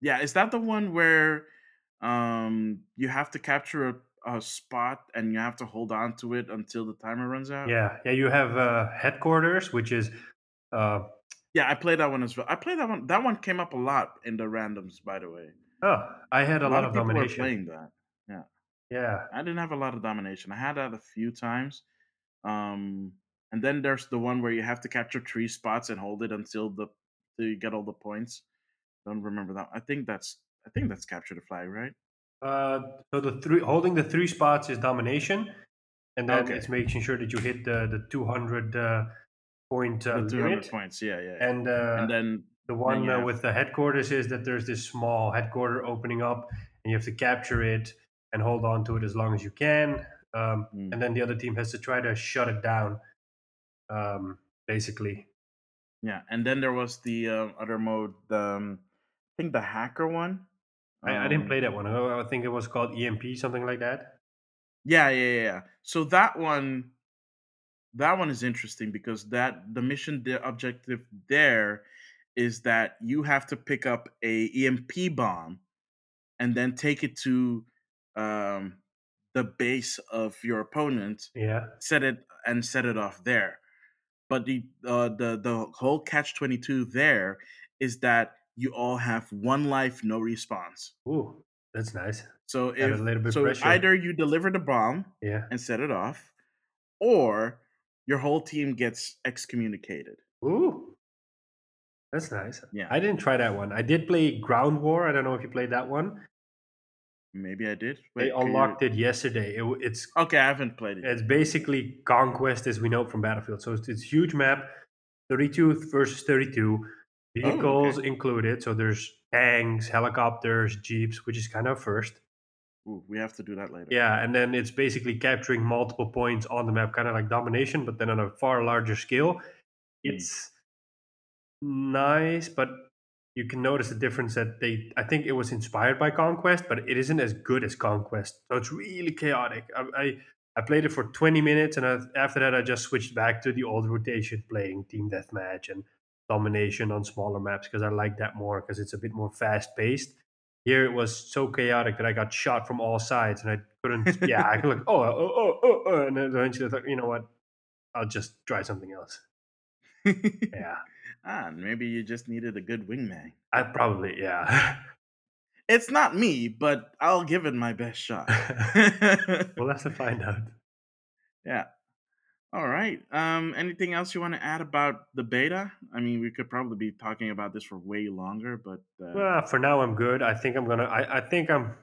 yeah, is that the one where um you have to capture a, a spot and you have to hold on to it until the timer runs out? Yeah, yeah. You have uh, headquarters, which is uh, Yeah, I played that one as well. I played that one. That one came up a lot in the randoms, by the way. oh, I had A a lot lot of of people were domination. playing that. Yeah, Yeah, I didn't have a lot of domination. I had that a few times. Um, and then there's the one where you have to capture three spots and hold it until the till you get all the points. Don't remember that. I think that's I think that's capture the flag, right? Uh, so the three holding the three spots is domination, and then Okay. it's making sure that you hit the the two hundred uh, point uh, The 200 points. Yeah, yeah. And uh, and then the one you uh, with the headquarters is that there's this small headquarter opening up, and you have to capture it and hold on to it as long as you can. Um, Mm. And then the other team has to try to shut it down. Um, basically, Yeah, and then there was the uh, other mode, the um, I think the hacker one. I, I didn't Um, play that one. I I think it was called EMP, something like that. Yeah, yeah, yeah, yeah. So that one, that one is interesting because that the mission the objective there is that you have to pick up a EMP bomb and then take it to um, the base of your opponent, Yeah. set it and set it off there. But the uh, the the whole catch twenty two there is that you all have one life, no respawns. Ooh, that's nice. So Add a if little bit so, pressure. either you deliver the bomb Yeah. and set it off, or your whole team gets excommunicated. Ooh, that's nice. Yeah. I didn't try that one. I did play Ground War. I don't know if you played that one. Maybe I did. They Wait, you- unlocked it yesterday. It, it's Okay, I haven't played it. It's basically conquest as we know from Battlefield. So it's, it's huge map, 32 versus 32, Oh, vehicles included. So there's tanks, helicopters, jeeps, which is kind of first. Ooh, we have to do that later. Yeah, and then it's basically capturing multiple points on the map, kind of like domination, but then on a far larger scale. Hmm. It's nice, but you can notice the difference that they. I think it was inspired by Conquest, but it isn't as good as Conquest. So it's really chaotic. I I, I played it for 20 minutes, and I, after that, I just switched back to the old rotation, playing team deathmatch and domination on smaller maps because I like that more because it's a bit more fast paced. Here it was so chaotic that I got shot from all sides, and I couldn't. yeah, I could like oh oh oh oh, oh and eventually I thought, you know what, I'll just try something else. Yeah, ah, maybe you just needed a good wingman. I probably yeah. It's not me, but I'll give it my best shot. we'll have to find out. yeah. All right. Um, anything else you want to add about the beta? I mean, we could probably be talking about this for way longer, but uh, Well, for now I'm good. I think I'm gonna. I, I think I'm.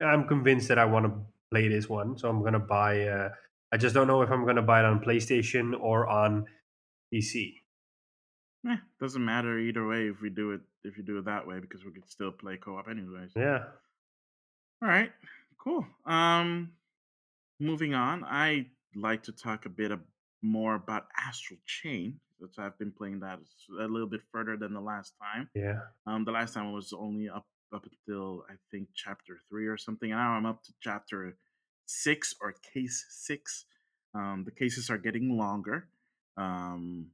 I'm convinced that I want to play this one, so I'm gonna buy. Uh, I just don't know if I'm gonna buy it on PlayStation or on PC. eh, doesn't matter either way if we do it if you do it that way because we could still play co-op anyways. Yeah. All right, cool. Um, moving on, I like to talk a bit more about Astral Chain, which I've been playing that a little bit further than the last time. Yeah. Um, the last time was only up up until I think chapter three or something. Now I'm up to chapter six or case six. Um, the cases are getting longer, um,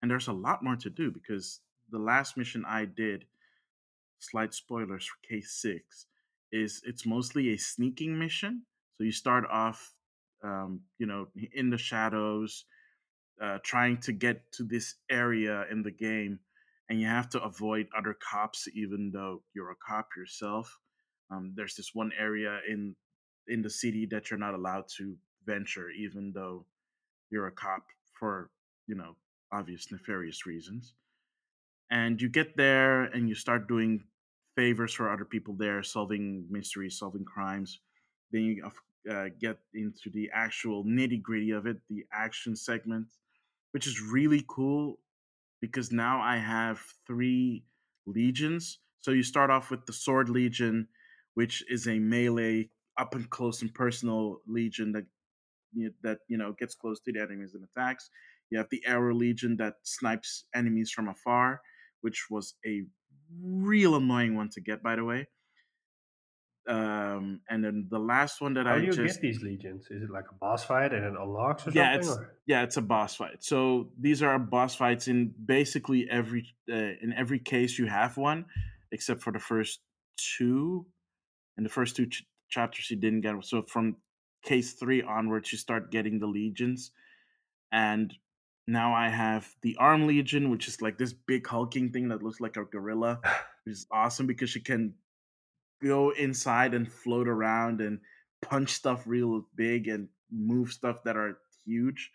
and there's a lot more to do because the last mission I did, slight spoilers for case six, is it's mostly a sneaking mission. So you start off, um, you know, in the shadows, uh, trying to get to this area in the game, and you have to avoid other cops, even though you're a cop yourself. Um, there's this one area in in the city that you're not allowed to venture, even though you're a cop for you know obvious nefarious reasons. And you get there and you start doing favors for other people there, solving mysteries, solving crimes. Then you uh, get into the actual nitty gritty of it, the action segment, which is really cool because now I have three legions. So you start off with the Sword Legion, which is a melee, up and close and personal legion that that you know gets close to the enemies and attacks. You have the Arrow Legion that snipes enemies from afar, which was a real annoying one to get, by the way. Um, and then the last one that How I do you just get these legions? Is it like a boss fight and it unlocks or yeah, something? it's or- yeah, it's a boss fight. So these are boss fights in basically every uh, in every case you have one, except for the first two. In the first two ch- chapters, you didn't get. So from case three onwards, you start getting the legions, and now I have the Arm Legion, which is like this big hulking thing that looks like a gorilla, which is awesome because she can go inside and float around and punch stuff real big and move stuff that are huge.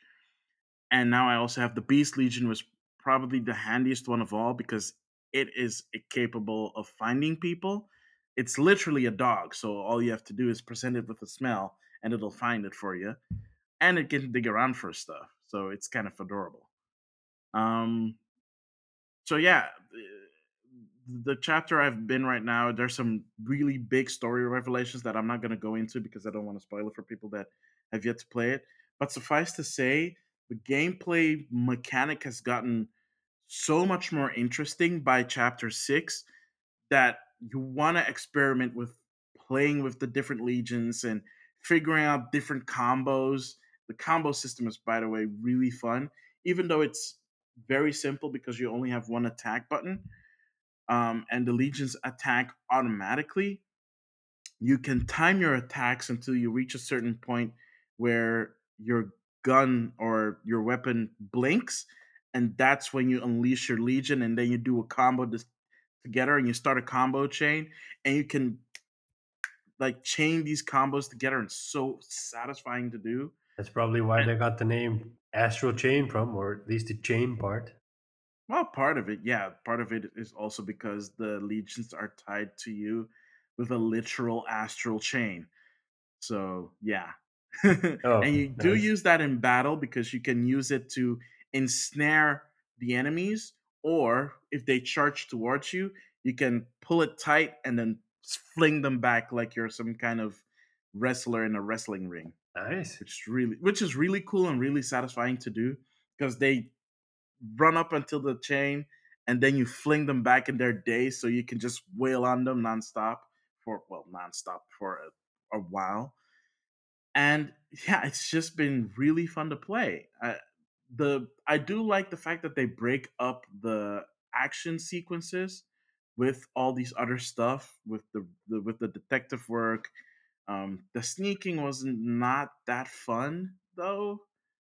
And now I also have the Beast Legion, was probably the handiest one of all because it is capable of finding people. It's literally a dog, so all you have to do is present it with a smell, and it'll find it for you. And it can dig around for stuff, so it's kind of adorable. Um, so yeah, the chapter I've been right now, there's some really big story revelations that I'm not going to go into because I don't want to spoil it for people that have yet to play it. But suffice to say, the gameplay mechanic has gotten so much more interesting by chapter six that you want to experiment with playing with the different legions and figuring out different combos. The combo system is, by the way, really fun, even though it's very simple because you only have one attack button um, and the legions attack automatically. You can time your attacks until you reach a certain point where your gun or your weapon blinks, and that's when you unleash your legion, and then you do a combo together, and you start a combo chain, and you can like chain these combos together, and so satisfying to do. That's probably why they got the name Astral Chain from, or at least the chain part. Well, part of it, yeah. Part of it is also because the legions are tied to you with a literal astral chain. So, yeah. Oh, and you do use that in battle because you can use it to ensnare the enemies, or if they charge towards you, you can pull it tight and then fling them back like you're some kind of wrestler in a wrestling ring Nice. which is really which is really cool and really satisfying to do because they run up until the chain and then you fling them back in their day so you can just wail on them nonstop for well nonstop for a, a while. And yeah it's just been really fun to play. I, the i do like the fact that they break up the action sequences with all these other stuff with the, the with the detective work. Um the sneaking wasn't not that fun though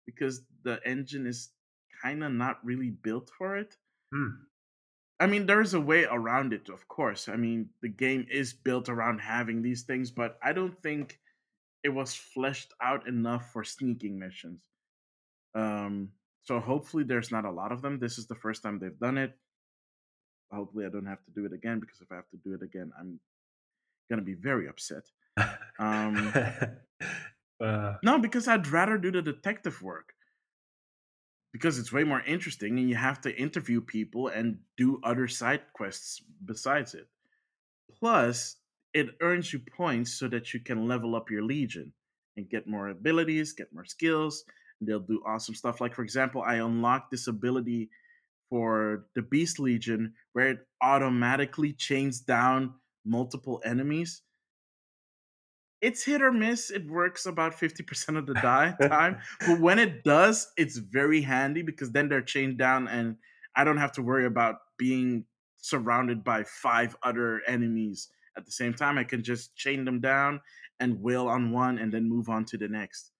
because the engine is kind of not really built for it Hmm. I mean, there's a way around it, of course. I mean, the game is built around having these things, but I don't think it was fleshed out enough for sneaking missions. Um, so hopefully, there's not a lot of them. This is the first time they've done it. Hopefully, I don't have to do it again because if I have to do it again, I'm gonna be very upset. Um, uh, no, because I'd rather do the detective work because it's way more interesting, and you have to interview people and do other side quests besides it. Plus, it earns you points so that you can level up your legion and get more abilities, get more skills, and they'll do awesome stuff. Like, for example, I unlocked this ability for the Beast Legion where it automatically chains down multiple enemies, it's hit or miss. It works about 50% of the die time. but when it does, it's very handy because then they're chained down and I don't have to worry about being surrounded by five other enemies at the same time. I can just chain them down and wail on one and then move on to the next.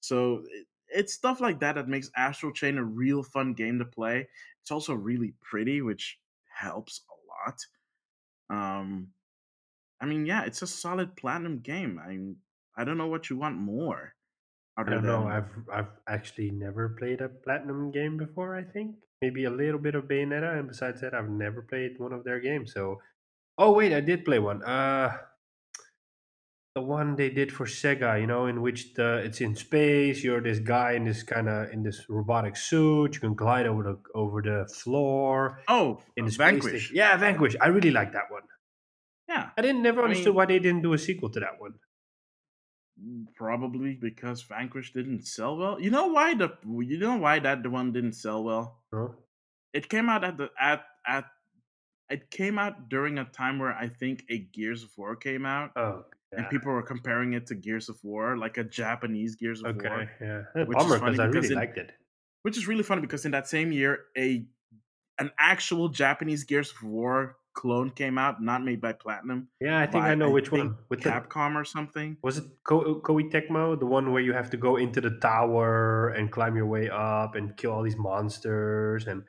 So it's stuff like that that makes Astral Chain a real fun game to play. It's also really pretty, which helps a lot. Um, I mean, yeah, it's a solid platinum game. I I don't know what you want more. I don't know. I've I've actually never played a platinum game before. I think maybe a little bit of Bayonetta, and besides that, I've never played one of their games. So, oh wait, I did play one. Uh, the one they did for Sega, you know, in which the it's in space. You're this guy in this kind of in this robotic suit. You can glide over the over the floor. Oh, in the Vanquish. Station. Yeah, Vanquish. I really like that one. Yeah, I didn't never I understood mean, why they didn't do a sequel to that one. Mm, probably because Vanquish didn't sell well. You know why the you know why that the one didn't sell well? Huh? It came out at the at at it came out during a time where I think a Gears of War came out. Oh, yeah. and people were comparing it to Gears of War, like a Japanese Gears of okay, War. Okay, yeah, eh, which bummer because I really in, liked it. Which is really funny because in that same year, a an actual Japanese Gears of War clone came out, not made by Platinum. Yeah, I think by, I know which one. With Capcom the, or something. Was it Ko- uh, Koei Tecmo, the one where you have to go into the tower and climb your way up and kill all these monsters, and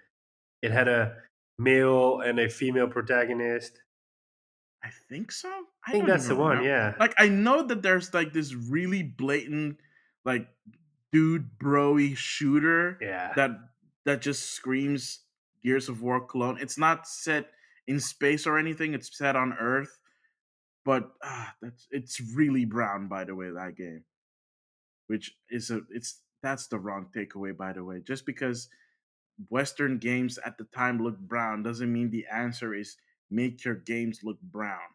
it had a male and a female protagonist. I think so. I, I think that's the one. Yeah. Like I know that there's like this really blatant, like dude broy shooter. Yeah. That that just screams Gears of War clone. It's not set in space or anything. It's set on Earth, but ah, that's it's really brown. By the way, that game, which is a it's that's the wrong takeaway. By the way, just because Western games at the time looked brown doesn't mean the answer is make your games look brown.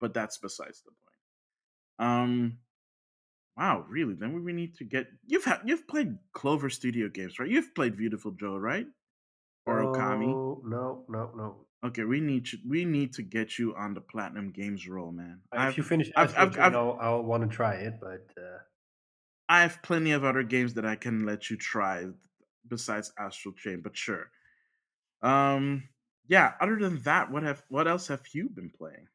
But that's besides the point. Um Wow, really? Then we need to get you've had you've played Clover Studio games, right? You've played Viewtiful Joe, right? Or Okami? No, no, no. Okay, we need to, we need to get you on the Platinum Games roll, man. If I've, you finish, I've, I've, I've, I'll, I'll want to try it, but uh... I have plenty of other games that I can let you try besides Astral Chain. But sure. Um, yeah. Other than that, what have what else have you been playing?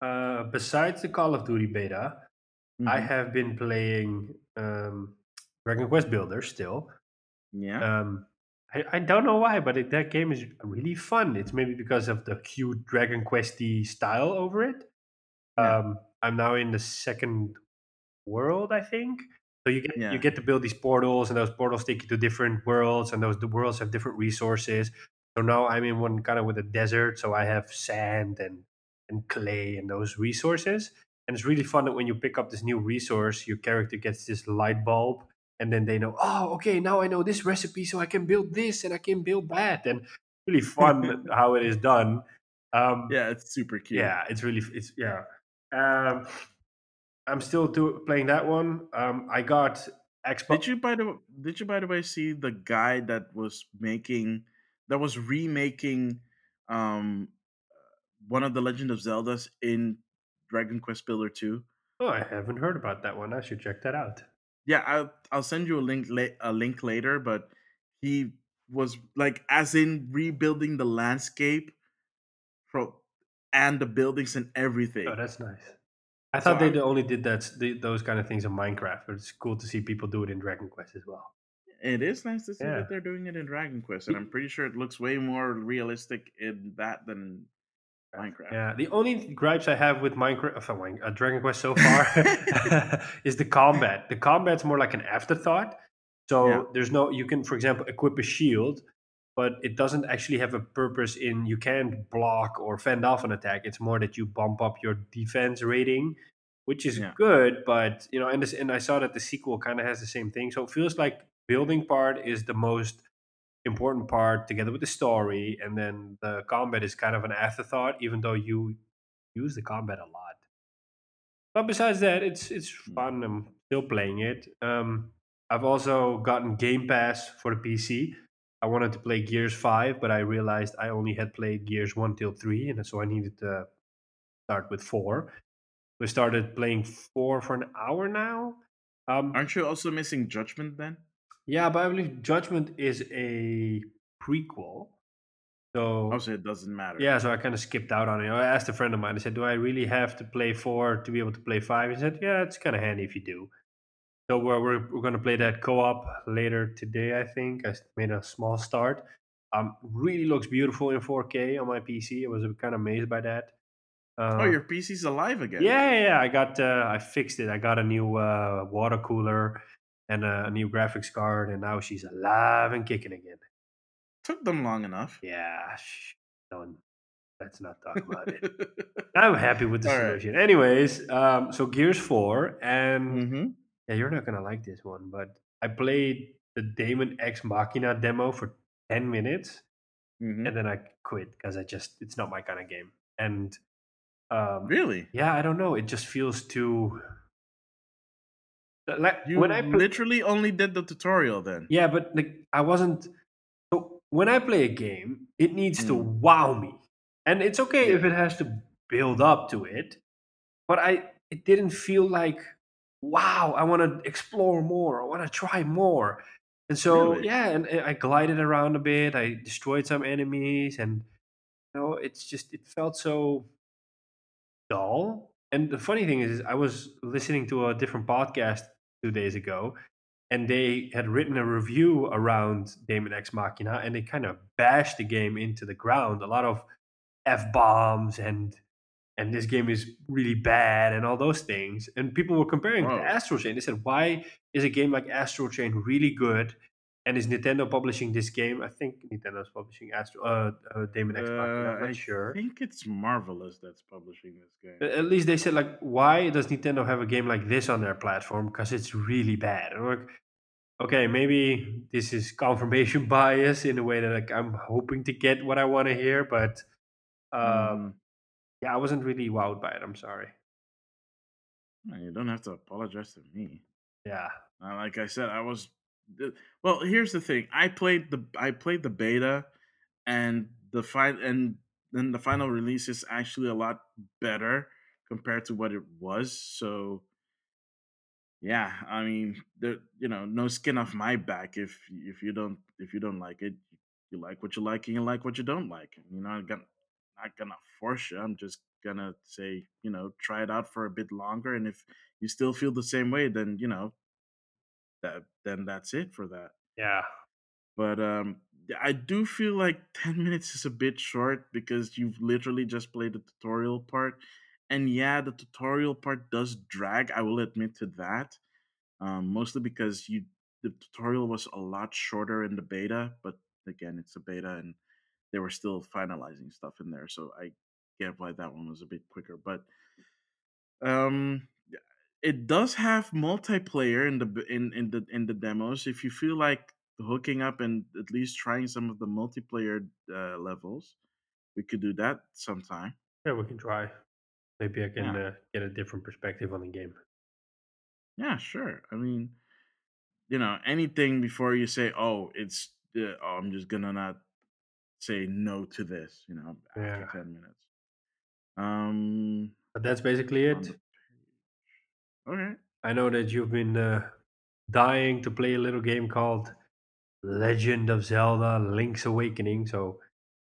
Uh, besides the Call of Duty beta, mm-hmm. I have been playing um, Dragon Quest Builder still. Yeah. Um, I, I don't know why, but it, that game is really fun. It's maybe because of the cute Dragon Questy style over it. Yeah. Um, I'm now in the second world, I think. So you get yeah. you get to build these portals, and those portals take you to different worlds, and those the worlds have different resources. So now I'm in one kind of with a desert, so I have sand and and clay and those resources. And it's really fun that when you pick up this new resource, your character gets this light bulb, and then they know, oh, okay, now I know this recipe, so I can build this and I can build that, and really fun how it is done. Um, yeah, it's super cute. Yeah, it's really it's yeah. Um, I'm still do, playing that one. Um, I got Xbox. Did you by the Did you by the way see the guy that was making that was remaking um one of the Legend of Zeldas in Dragon Quest Builder 2? Oh, I haven't heard about that one. I should check that out. Yeah, I'll I'll send you a link la- a link later, but he was like as in rebuilding the landscape from and the buildings and oh, everything. Oh, that's nice. I thought so they only did that those kind of things in Minecraft, but it's cool to see people do it in Dragon Quest as well. It is nice to see yeah. that they're doing it in Dragon Quest, and I'm pretty sure it looks way more realistic in that than Minecraft. Yeah, the only gripes I have with Minecraft, uh, uh Dragon Quest so far, is the combat. The combat's more like an afterthought. So yeah. there's no, you can, for example, equip a shield, but it doesn't actually have a purpose in you can't block or fend off an attack. It's more that you bump up your defense rating, which is yeah. good. But you know, and this, and I saw that the sequel kind of has the same thing. So it feels like building part is the most important part together with the story and then the combat is kind of an afterthought even though you use the combat a lot but besides that it's it's hmm. fun i'm still playing it um, i've also gotten game pass for the pc i wanted to play gears 5 but i realized i only had played gears 1 till 3 and so i needed to start with four. We started playing four for an hour now. Um, Aren't you also missing Judgment then? Yeah, but I believe Judgment is a prequel. So Also, it doesn't matter. yeah, so I kind of skipped out on it. I asked a friend of mine. I said, "Do I really have to play four to be able to play five? He said, "Yeah, it's kind of handy if you do." So we're we're, we're going to play that co-op later today. I think I s- made a small start. Um, really looks beautiful in 4K on my PC. I was kind of amazed by that. Uh, Oh, your PC's alive again. yeah, yeah, yeah. I got uh, I fixed it. I got a new uh, water cooler and a, a new graphics card, and now she's alive and kicking again. Took them long enough. Yeah, sh- don't let's not talk about it. I'm happy with the All right. solution. Anyways, um, so Gears Four, and mm-hmm. yeah, you're not gonna like this one, but I played the Daemon X Machina demo for ten minutes, Mm-hmm. and then I quit because I just it's not my kind of game. And um, Really? yeah, I don't know. It just feels too. Like You when I play, literally only did the tutorial then. yeah, but like I wasn't. So when I play a game, it needs to Mm. wow me, and it's okay if it has to build up to it. But I, it didn't feel like, wow, I want to explore more. I want to try more. And so Really? yeah, and and I glided around a bit. I destroyed some enemies, and you know, it's just it felt so dull. And the funny thing is, I was listening to a different podcast two days ago, and they had written a review around Daemon X Machina, and they kind of bashed the game into the ground. A lot of f bombs and and this game is really bad and all those things. And people were comparing Whoa. to Astral Chain. They said, why is a game like Astral Chain really good? And is Nintendo publishing this game? I think Nintendo's publishing Astral uh, uh, Daemon X Machina. I'm Uh, not I sure. think it's Marvelous that's publishing this game. At least they said like, why does Nintendo have a game like this on their platform? Because it's really bad. And like, okay, maybe this is confirmation bias in a way that like I'm hoping to get what I want to hear, but um, Mm, yeah, I wasn't really wowed by it. I'm sorry. you don't have to apologize to me. Yeah, Uh, like I said, I was. Well, here's the thing. I played the I played the beta, and the fi- and then the final release is actually a lot better compared to what it was. So, yeah, I mean, there you know, no skin off my back if if you don't if you don't like it, you like what you like and you like what you don't like. You know, I'm gonna, not gonna force you. I'm just gonna say, you know, try it out for a bit longer, and if you still feel the same way, then you know, that then that's it for that. yeah, But um, I do feel like ten minutes is a bit short because you've literally just played the tutorial part, and yeah, the tutorial part does drag. I will admit to that, um, mostly because you the tutorial was a lot shorter in the beta, but again, it's a beta and they were still finalizing stuff in there, so I get why that one was a bit quicker. But um, it does have multiplayer in the in in the in the demos. If you feel like hooking up and at least trying some of the multiplayer uh, levels, we could do that sometime. yeah. We can try. Maybe I can Yeah. uh, get a different perspective on the game. Yeah, sure. I mean, you know, anything before you say, "Oh, it's uh, oh, I'm just gonna not say no to this," you know, after Yeah. ten minutes. Um, But that's basically it. Okay. I know that you've been uh, dying to play a little game called Legend of Zelda: Link's Awakening. So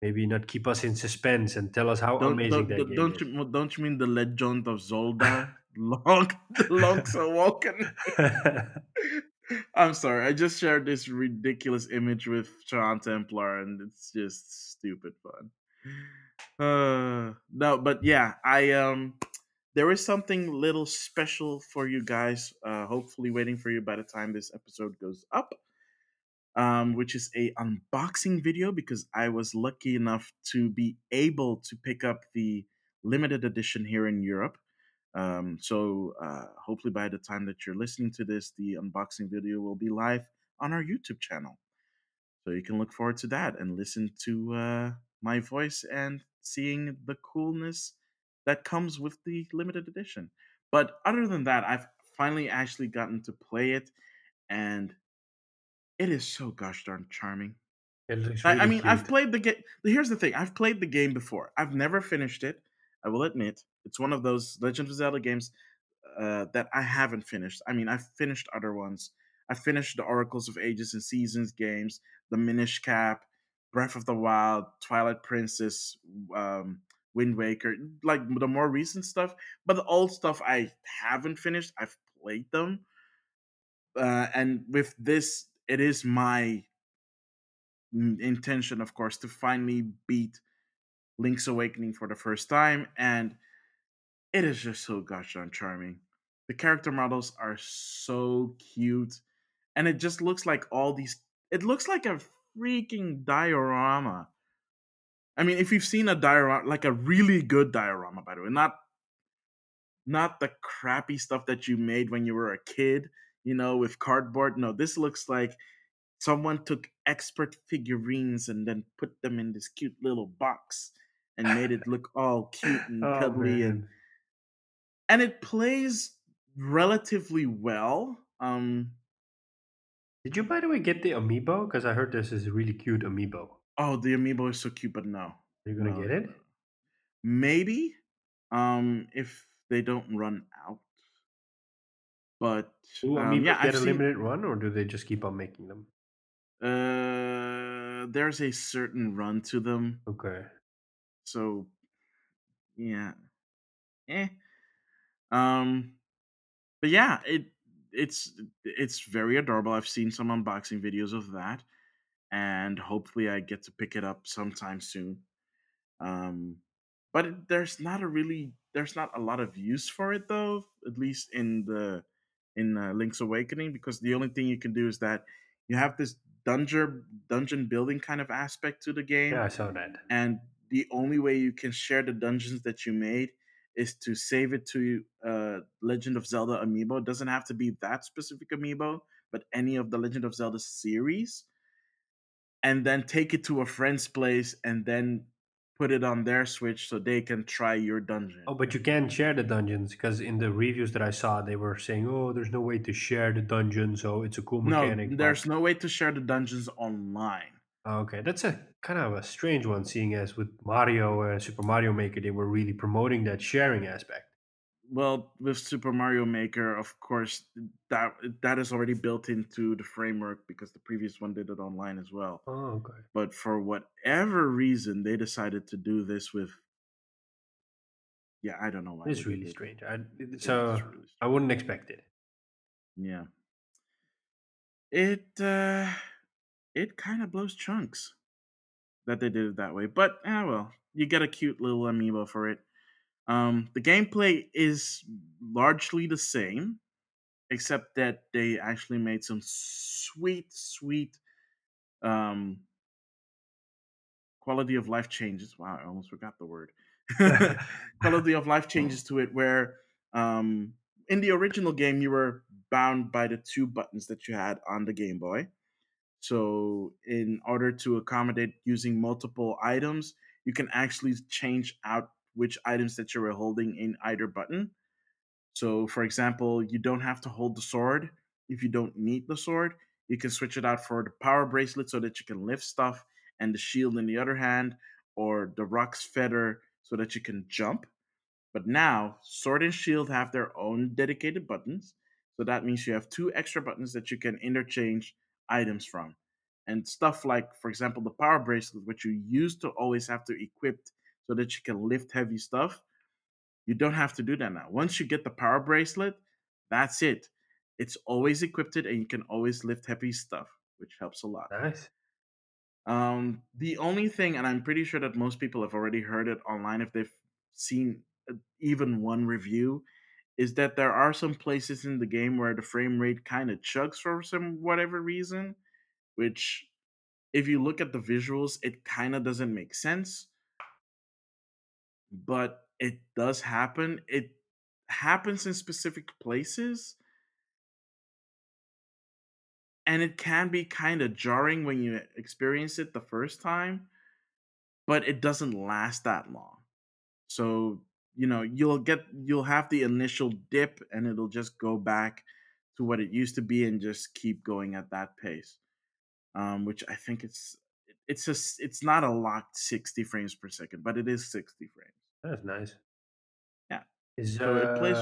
maybe not keep us in suspense and tell us how Don't amazing don't, that don't, game don't is. you don't you mean the Legend of Zelda? Long, Link's Awakening. I'm sorry. I just shared this ridiculous image with Sean Templar, and it's just stupid fun. Uh, no, but yeah, I um, there is something little special for you guys. Uh, hopefully, waiting for you by the time this episode goes up. Um, which is a unboxing video because I was lucky enough to be able to pick up the limited edition here in Europe. Um, so uh, hopefully by the time that you're listening to this, the unboxing video will be live on our YouTube channel. So you can look forward to that and listen to uh, my voice and seeing the coolness that comes with the limited edition. But other than that, I've finally actually gotten to play it, and it is so gosh darn charming. Looks I, I really mean, I've played the game. Here's the thing: I've played the game before. I've never finished it. I will admit, it's one of those Legend of Zelda games uh, that I haven't finished. I mean, I've finished other ones. I finished the Oracles of Ages and Seasons games, the Minish Cap, Breath of the Wild, Twilight Princess, um, Wind Waker, like the more recent stuff. But the old stuff I haven't finished. I've played them, uh, and with this, it is my intention, of course, to finally beat Link's Awakening for the first time, and it is just so gosh darn charming. The character models are so cute, and it just looks like all these. It looks like a freaking diorama. I mean, if you've seen a diorama, like a really good diorama, by the way, not not the crappy stuff that you made when you were a kid, you know, with cardboard. No, this looks like someone took expert figurines and then put them in this cute little box and made it look all cute and oh, cuddly man. and and it plays relatively well. Um Did you, by the way, get the amiibo? Because I heard this is a really cute amiibo. Oh the amiibo is so cute, but no. Are you gonna No, get it? Maybe um if they don't run out. But Do um yeah, get I've a seen limited run, or do they just keep on making them? uh there's a certain run to them. Okay. So yeah. Eh. Um but yeah, it it's it's very adorable. I've seen some unboxing videos of that, and hopefully I get to pick it up sometime soon. Um, but it, there's not a really there's not a lot of use for it though, at least in the in uh, Link's Awakening, because the only thing you can do is that you have this dungeon dungeon building kind of aspect to the game, Yeah, I saw that. and the only way you can share the dungeons that you made is to save it to uh, Legend of Zelda amiibo. It doesn't have to be that specific amiibo, but any of the Legend of Zelda series, and then take it to a friend's place and then put it on their Switch so they can try your dungeon. Oh, but you can share the dungeons because in the reviews that I saw, they were saying, "Oh, there's no way to share the dungeon, so it's a cool no, mechanic." but- there's no way to share the dungeons online. Okay, that's a kind of a strange one, seeing as with Mario and Super Mario Maker, they were really promoting that sharing aspect. Well, with Super Mario Maker, of course, that that is already built into the framework because the previous one did it online as well. Oh, okay. But for whatever reason, they decided to do this with. Yeah, I don't know why. It's really strange. I, so really I wouldn't expect it. Yeah. It uh it kind of blows chunks that they did it that way. But ah well, you get a cute little amiibo for it. Um the gameplay is largely the same except that they actually made some sweet sweet um quality of life changes. Wow, I almost forgot the word. quality of life changes to it where um in the original game you were bound by the two buttons that you had on the Game Boy. So in order to accommodate using multiple items, you can actually change out which items that you were holding in either button. So for example, you don't have to hold the sword if you don't need the sword. You can switch it out for the power bracelet so that you can lift stuff and the shield in the other hand or the Roc's feather so that you can jump. But now, sword and shield have their own dedicated buttons. So that means you have two extra buttons that you can interchange items from. And stuff like, for example, the power bracelet, which you used to always have to equip so that you can lift heavy stuff, you don't have to do that now. Once you get the power bracelet, that's it. It's always equipped and you can always lift heavy stuff, which helps a lot. Nice. Um, the only thing, and I'm pretty sure that most people have already heard it online if they've seen uh, even one review, is that there are some places in the game where the frame rate kind of chugs for some whatever reason, which, if you look at the visuals, it kind of doesn't make sense. But it does happen. It happens in specific places. And it can be kind of jarring when you experience it the first time, but it doesn't last that long. So, you know, you'll get you'll have the initial dip and it'll just go back to what it used to be and just keep going at that pace. Um, which I think it's it's just it's not a locked 60 frames per second, but it is 60 frames. That's nice. Yeah. Is So it plays.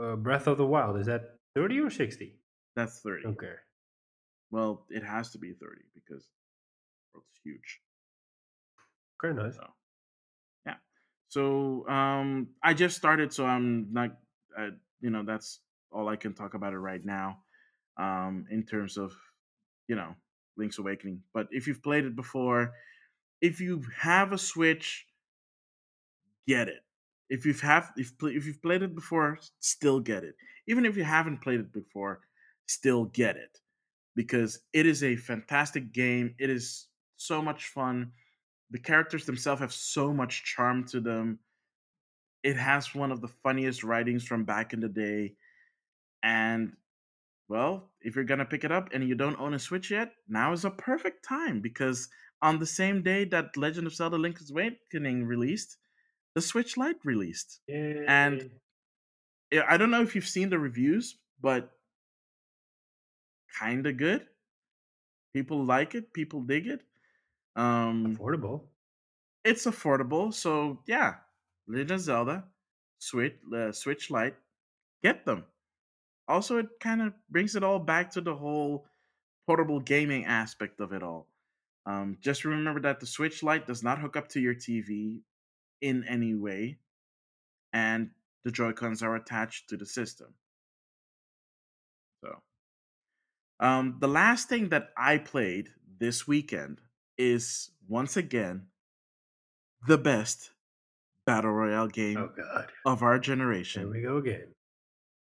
uh, uh, Breath of the Wild is that thirty or sixty? That's thirty. Okay. Well, it has to be thirty because the world's huge. Okay, nice. So yeah. So um, I just started, so I'm not. Uh, you know, that's all I can talk about it right now. Um, in terms of you know Link's Awakening, but if you've played it before, if you have a Switch, get it. If you've have if if you've played it before, still get it. Even if you haven't played it before, still get it because it is a fantastic game. It is so much fun. The characters themselves have so much charm to them. It has one of the funniest writings from back in the day. And well, if you're gonna pick it up and you don't own a Switch yet, now is a perfect time because on the same day that Legend of Zelda Link's Awakening released, the Switch Lite released. And Yay. yeah, I don't know if you've seen the reviews, but kind of good. People like it. People dig it. Um, affordable. it's affordable, so yeah. Legend of Zelda, Switch, uh, Switch Lite, get them. Also, it kind of brings it all back to the whole portable gaming aspect of it all. Um, just remember that the Switch Lite does not hook up to your TV in any way, and the Joy Cons are attached to the system. So, um, the last thing that I played this weekend is once again the best battle royale game Oh of our generation. Here we go again.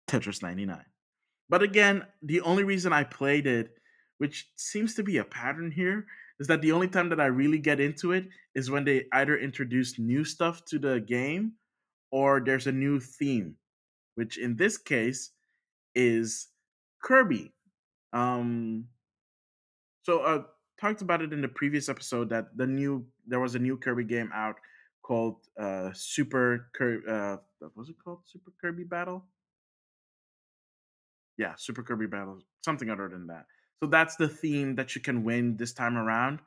Tetris 99. But again, the only reason I played it, which seems to be a pattern here, is that the only time that I really get into it is when they either introduce new stuff to the game or there's a new theme, which in this case is Kirby. Um, so uh, talked about it in the previous episode that the new there was a new Kirby game out called uh, Super Kirby. Uh, was it called? Super Kirby Battle. Yeah, Super Kirby Battle, something other than that. So that's the theme that you can win this time around.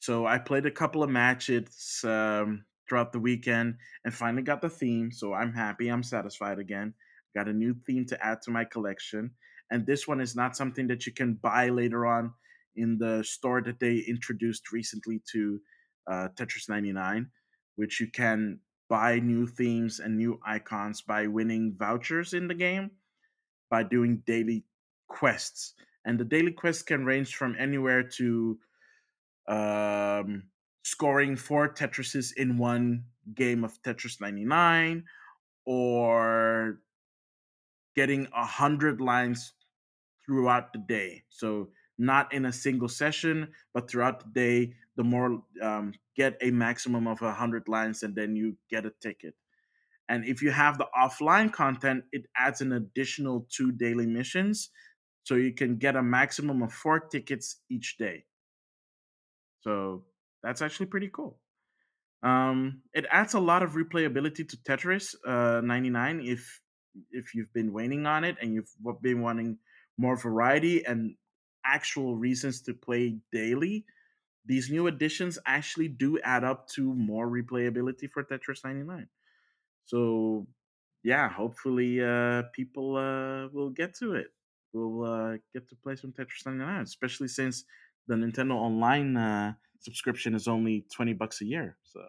So I played a couple of matches um, throughout the weekend and finally got the theme. So I'm happy. I'm satisfied again. Got a new theme to add to my collection. And this one is not something that you can buy later on in the store that they introduced recently to uh, Tetris 99, which you can buy new themes and new icons by winning vouchers in the game by doing daily quests. And the daily quests can range from anywhere to um, scoring four Tetrises in one game of Tetris 99 or getting a hundred lines throughout the day. So not in a single session, but throughout the day, the more um, get a maximum of a hundred lines, and then you get a ticket. And if you have the offline content, it adds an additional two daily missions, so you can get a maximum of four tickets each day. So that's actually pretty cool. Um, it adds a lot of replayability to Tetris uh, 99 if if you've been waiting on it and you've been wanting more variety and actual reasons to play daily. These new additions actually do add up to more replayability for Tetris 99. So yeah, hopefully uh, people uh, will get to it. We'll uh, get to play some Tetris 99, especially since the Nintendo Online uh, subscription is only 20 bucks a year. So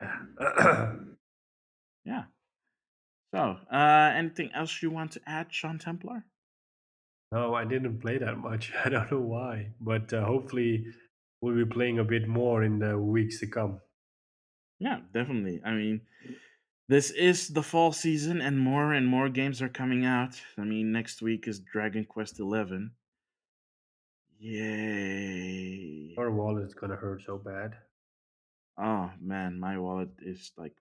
yeah. So, uh, anything else you want to add, Sean Templar? no, I didn't play that much. I don't know why, but uh, hopefully we'll be playing a bit more in the weeks to come. Yeah, definitely. I mean, this is the fall season, and more and more games are coming out. I mean, next week is Dragon Quest Eleven. Yay! Our wallet's gonna hurt so bad. Oh man, my wallet is like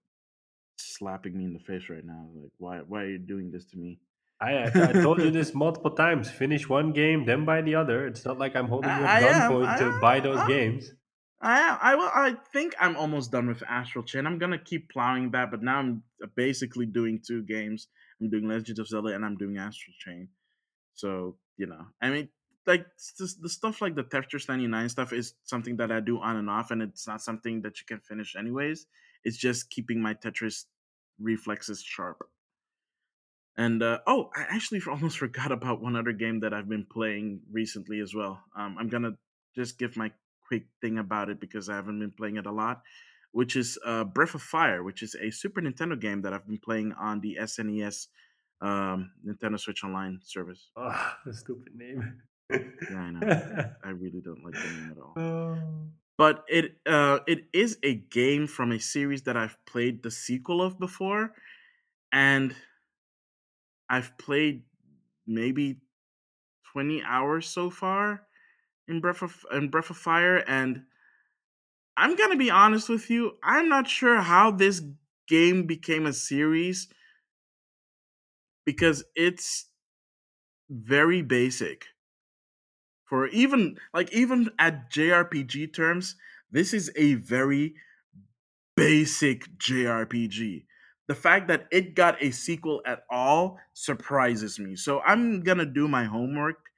slapping me in the face right now. Like, why? Why are you doing this to me? I, I told you this multiple times. Finish one game, then buy the other. It's not like I'm holding you I, at gunpoint to buy those I'm- games. I. I will. I think I'm almost done with Astral Chain. I'm gonna keep plowing that, but now I'm basically doing two games. I'm doing Legend of Zelda and I'm doing Astral Chain. So you know, I mean, like the stuff like the Tetris 99 stuff is something that I do on and off, and it's not something that you can finish anyways. It's just keeping my Tetris reflexes sharp. And uh, oh, I actually almost forgot about one other game that I've been playing recently as well. Um, I'm gonna just give my quick thing about it because I haven't been playing it a lot, which is uh, Breath of Fire, which is a Super Nintendo game that I've been playing on the SNES um, Nintendo Switch Online service. Oh, the stupid name. yeah, I know. I really don't like the name at all. Oh. But it uh, it is a game from a series that I've played the sequel of before, and I've played maybe twenty hours so far in Breath of in Breath of Fire, and I'm gonna be honest with you. I'm not sure how this game became a series because it's very basic. For even like even at JRPG terms, this is a very basic JRPG. The fact that it got a sequel at all surprises me. So I'm gonna do my homework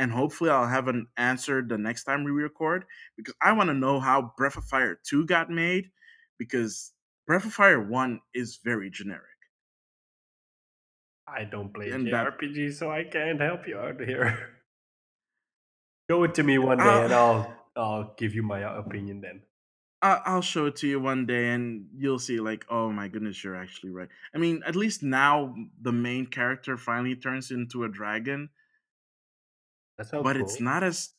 and hopefully I'll have an answer the next time we record because I want to know how Breath of Fire 2 got made because Breath of Fire 1 is very generic. I don't play and that, so I can't help you out here. Show it to me one day, uh, and I'll I'll give you my opinion then. I'll show it to you one day, and you'll see. Like, oh my goodness, you're actually right. I mean, at least now the main character finally turns into a dragon. That's but cool. it's not as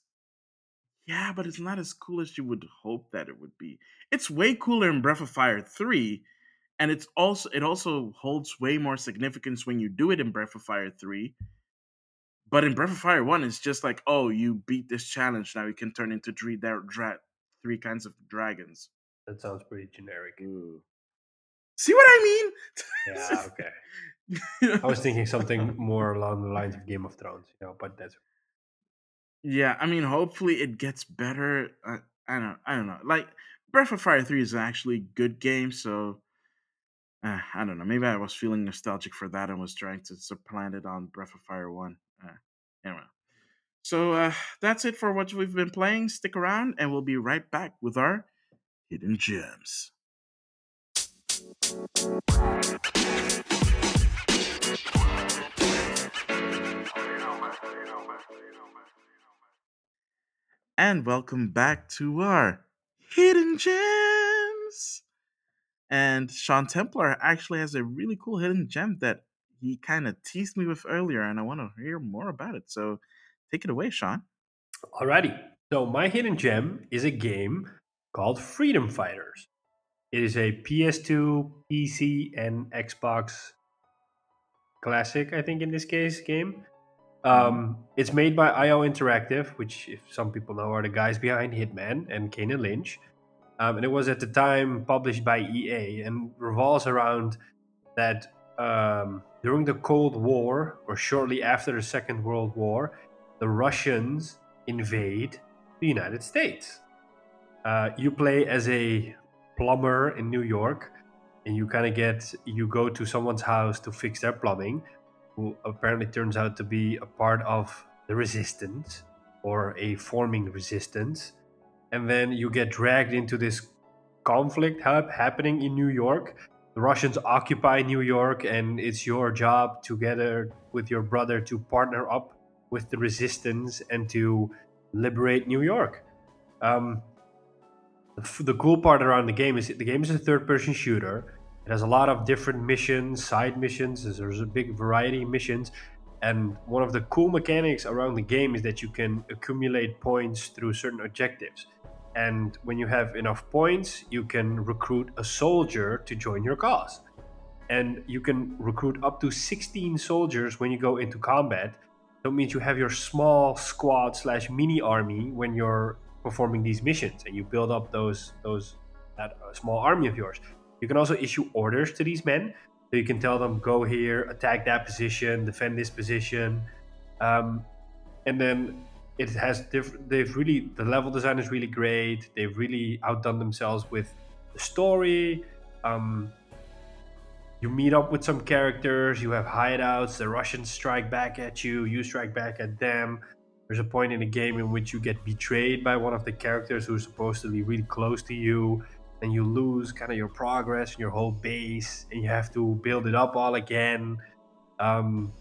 yeah, but it's not as cool as you would hope that it would be. It's way cooler in Breath of Fire 3, and it's also it also holds way more significance when you do it in Breath of Fire 3. But in Breath of Fire 1, it's just like, oh, you beat this challenge, now you can turn into three dra- three kinds of dragons. That sounds pretty generic. Ooh. See what I mean? Yeah, okay. I was thinking something more along the lines of Game of Thrones, you know, but that's yeah, I mean, hopefully it gets better. I, I don't, I don't know. Like Breath of Fire Three is actually a good game, so uh, I don't know. Maybe I was feeling nostalgic for that and was trying to supplant it on Breath of Fire One. Uh, anyway, so uh, that's it for what we've been playing. Stick around, and we'll be right back with our hidden gems. And welcome back to our hidden gems. And Sean Templar actually has a really cool hidden gem that he kind of teased me with earlier, and I want to hear more about it. So take it away, Sean. Alrighty. So my hidden gem is a game called Freedom Fighters. It is a PS2, PC, and Xbox classic, I think in this case, game. Um, it's made by IO Interactive, which, if some people know, are the guys behind Hitman and Kane and Lynch. Um, and it was at the time published by EA and revolves around that um, during the Cold War or shortly after the Second World War, the Russians invade the United States. Uh, you play as a plumber in New York, and you kind of get you go to someone's house to fix their plumbing who apparently turns out to be a part of the resistance or a forming resistance. And then you get dragged into this conflict happening in New York. The Russians occupy New York, and it's your job together with your brother to partner up with the resistance and to liberate New York. Um, the, the cool part around the game is the game is a third person shooter it has a lot of different missions, side missions. There's a big variety of missions. And one of the cool mechanics around the game is that you can accumulate points through certain objectives. And when you have enough points, you can recruit a soldier to join your cause. And you can recruit up to 16 soldiers when you go into combat. That means you have your small squad slash mini army when you're performing these missions, and you build up those those that uh, small army of yours. You can also issue orders to these men. So you can tell them, go here, attack that position, defend this position. Um, and then it has different, they've really, the level design is really great. They've really outdone themselves with the story. Um, you meet up with some characters, you have hideouts, the Russians strike back at you, you strike back at them. There's a point in the game in which you get betrayed by one of the characters who's supposed to be really close to you and you lose kind of your progress and your whole base, and you have to build it up all again. Um,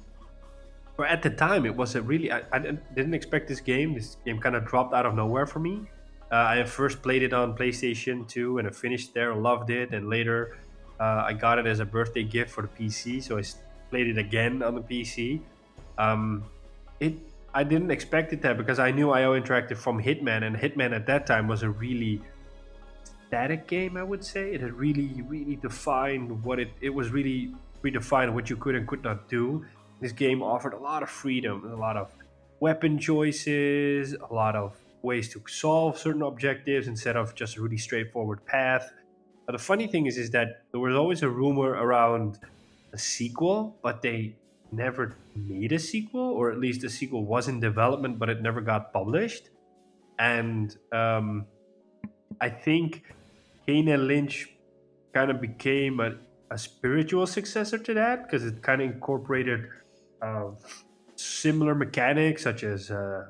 but at the time, it was a really I, I didn't expect this game. This game kind of dropped out of nowhere for me. Uh, I first played it on PlayStation 2 and I finished there, loved it, and later uh, I got it as a birthday gift for the PC. So I played it again on the PC. Um, it I didn't expect it that because I knew IO Interactive from Hitman, and Hitman at that time was a really static game. I would say it had really, really defined what it. It was really redefined what you could and could not do. This game offered a lot of freedom, a lot of weapon choices, a lot of ways to solve certain objectives instead of just a really straightforward path. But the funny thing is, is that there was always a rumor around a sequel, but they never made a sequel, or at least a sequel was in development, but it never got published. And um, I think And Lynch kind of became a, a spiritual successor to that because it kind of incorporated uh, similar mechanics such as uh,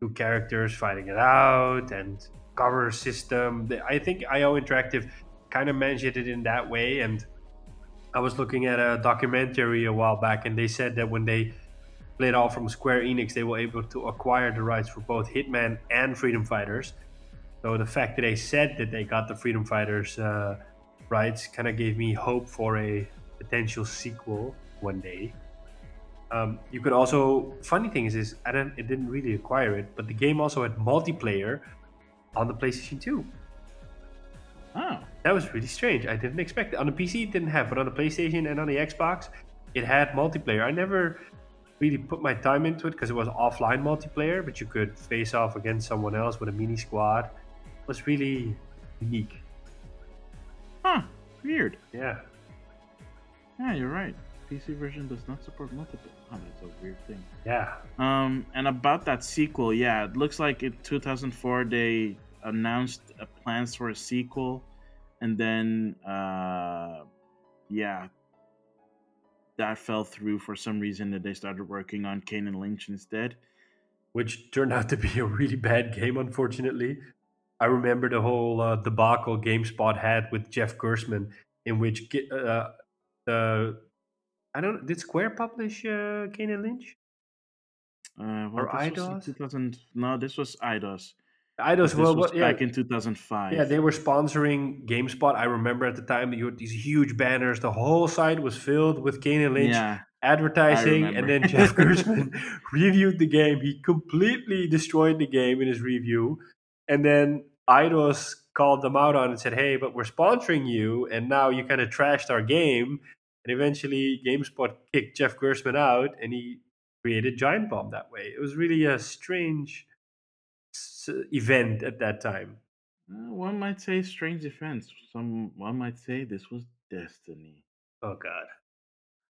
two characters fighting it out and cover system. I think IO Interactive kind of managed it in that way and I was looking at a documentary a while back, and they said that when they played off from Square Enix, they were able to acquire the rights for both Hitman and Freedom Fighters. So the fact that they said that they got the Freedom Fighters uh, rights kind of gave me hope for a potential sequel one day. Um, you could also funny thing is, is I didn't it didn't really acquire it, but the game also had multiplayer on the PlayStation 2. Oh. That was really strange. I didn't expect it. On the PC, it didn't have, but on the PlayStation and on the Xbox, it had multiplayer. I never really put my time into it because it was offline multiplayer, but you could face off against someone else with a mini squad. Was really unique. Huh. Weird. Yeah. Yeah, you're right. PC version does not support multiple. Oh, that's a weird thing. Yeah. Um, and about that sequel, yeah, it looks like in 2004 they announced plans for a sequel, and then uh, yeah, that fell through for some reason. That they started working on Kane and Lynch instead, which turned out to be a really bad game, unfortunately. I remember the whole uh, debacle GameSpot had with Jeff Gerstmann, in which uh, the I don't did Square publish uh, Kane and Lynch uh, well, or Eidos? 2000 no, this was IDOS. Eidos, well, was yeah. back in 2005. Yeah, they were sponsoring GameSpot. I remember at the time you had these huge banners. The whole site was filled with Kane and Lynch yeah, advertising, and then Jeff Gerstmann reviewed the game. He completely destroyed the game in his review, and then Eidos called them out on it and said, "Hey, but we're sponsoring you, and now you kind of trashed our game." And eventually, GameSpot kicked Jeff Gerstmann out, and he created Giant Bomb that way. It was really a strange event at that time. Uh, one might say strange events. Some one might say this was destiny. Oh God.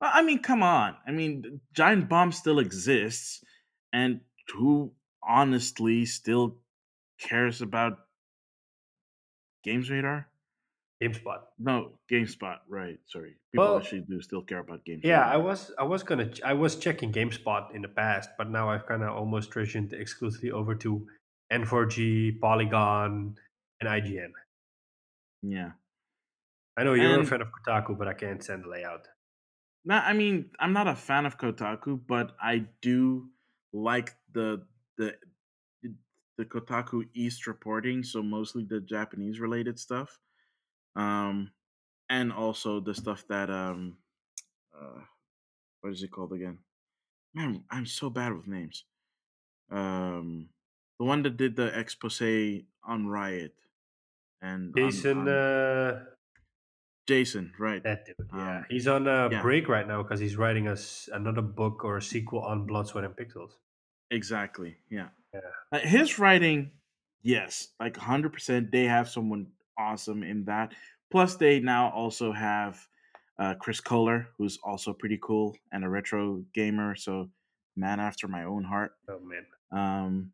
I mean, come on. I mean, Giant Bomb still exists, and who honestly still cares about Games Radar? GameSpot. No, GameSpot. Right. Sorry. People well, actually do still care about GameSpot. Yeah, I was I was gonna I was checking GameSpot in the past, but now I've kind of almost transitioned exclusively over to N4G, Polygon, and IGN. Yeah. I know you're and, a fan of Kotaku, but I can't stand the layout. No, I mean I'm not a fan of Kotaku, but I do like the the the Kotaku East reporting, so mostly the Japanese related stuff, um, and also the stuff that um, uh, what is it called again? Man, I'm so bad with names. Um, the one that did the expose on Riot and Jason. on, on uh, Jason, right? That dude, yeah. Um, he's on a yeah. break right now because he's writing us another book or a sequel on Blood, Sweat, and Pixels. Exactly. Yeah. Yeah. Uh, his writing, yes, like hundred percent. They have someone awesome in that. Plus, they now also have uh, Chris Kohler, who's also pretty cool and a retro gamer. So, man after my own heart. Oh man. Um,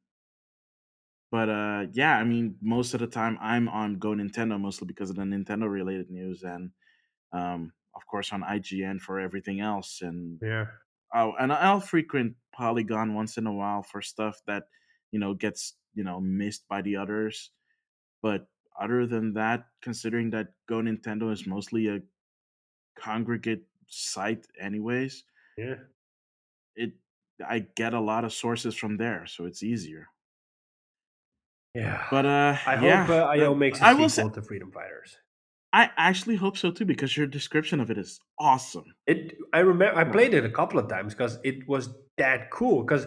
but uh, yeah, I mean, most of the time I'm on Go Nintendo mostly because of the Nintendo related news, and um, of course on IGN for everything else. And yeah, oh, and I'll frequent Polygon once in a while for stuff that you know gets you know missed by the others. But other than that, considering that Go Nintendo is mostly a congregate site, anyways, Yeah. it I get a lot of sources from there, so it's easier. Yeah. But uh, I yeah, hope uh, IO uh, makes a I sequel say to Freedom Fighters. I actually hope so too because your description of it is awesome. It. I remember I played it a couple of times because it was that cool. Because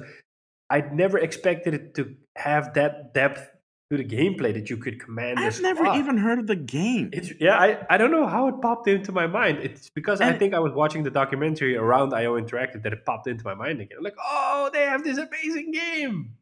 I'd never expected it to have that depth to the gameplay that you could command. I've never squad. even heard of the game. It's yeah, I, I don't know how it popped into my mind. It's because I think I was watching the documentary around IO Interactive that it popped into my mind again. I'm like, oh, they have this amazing game.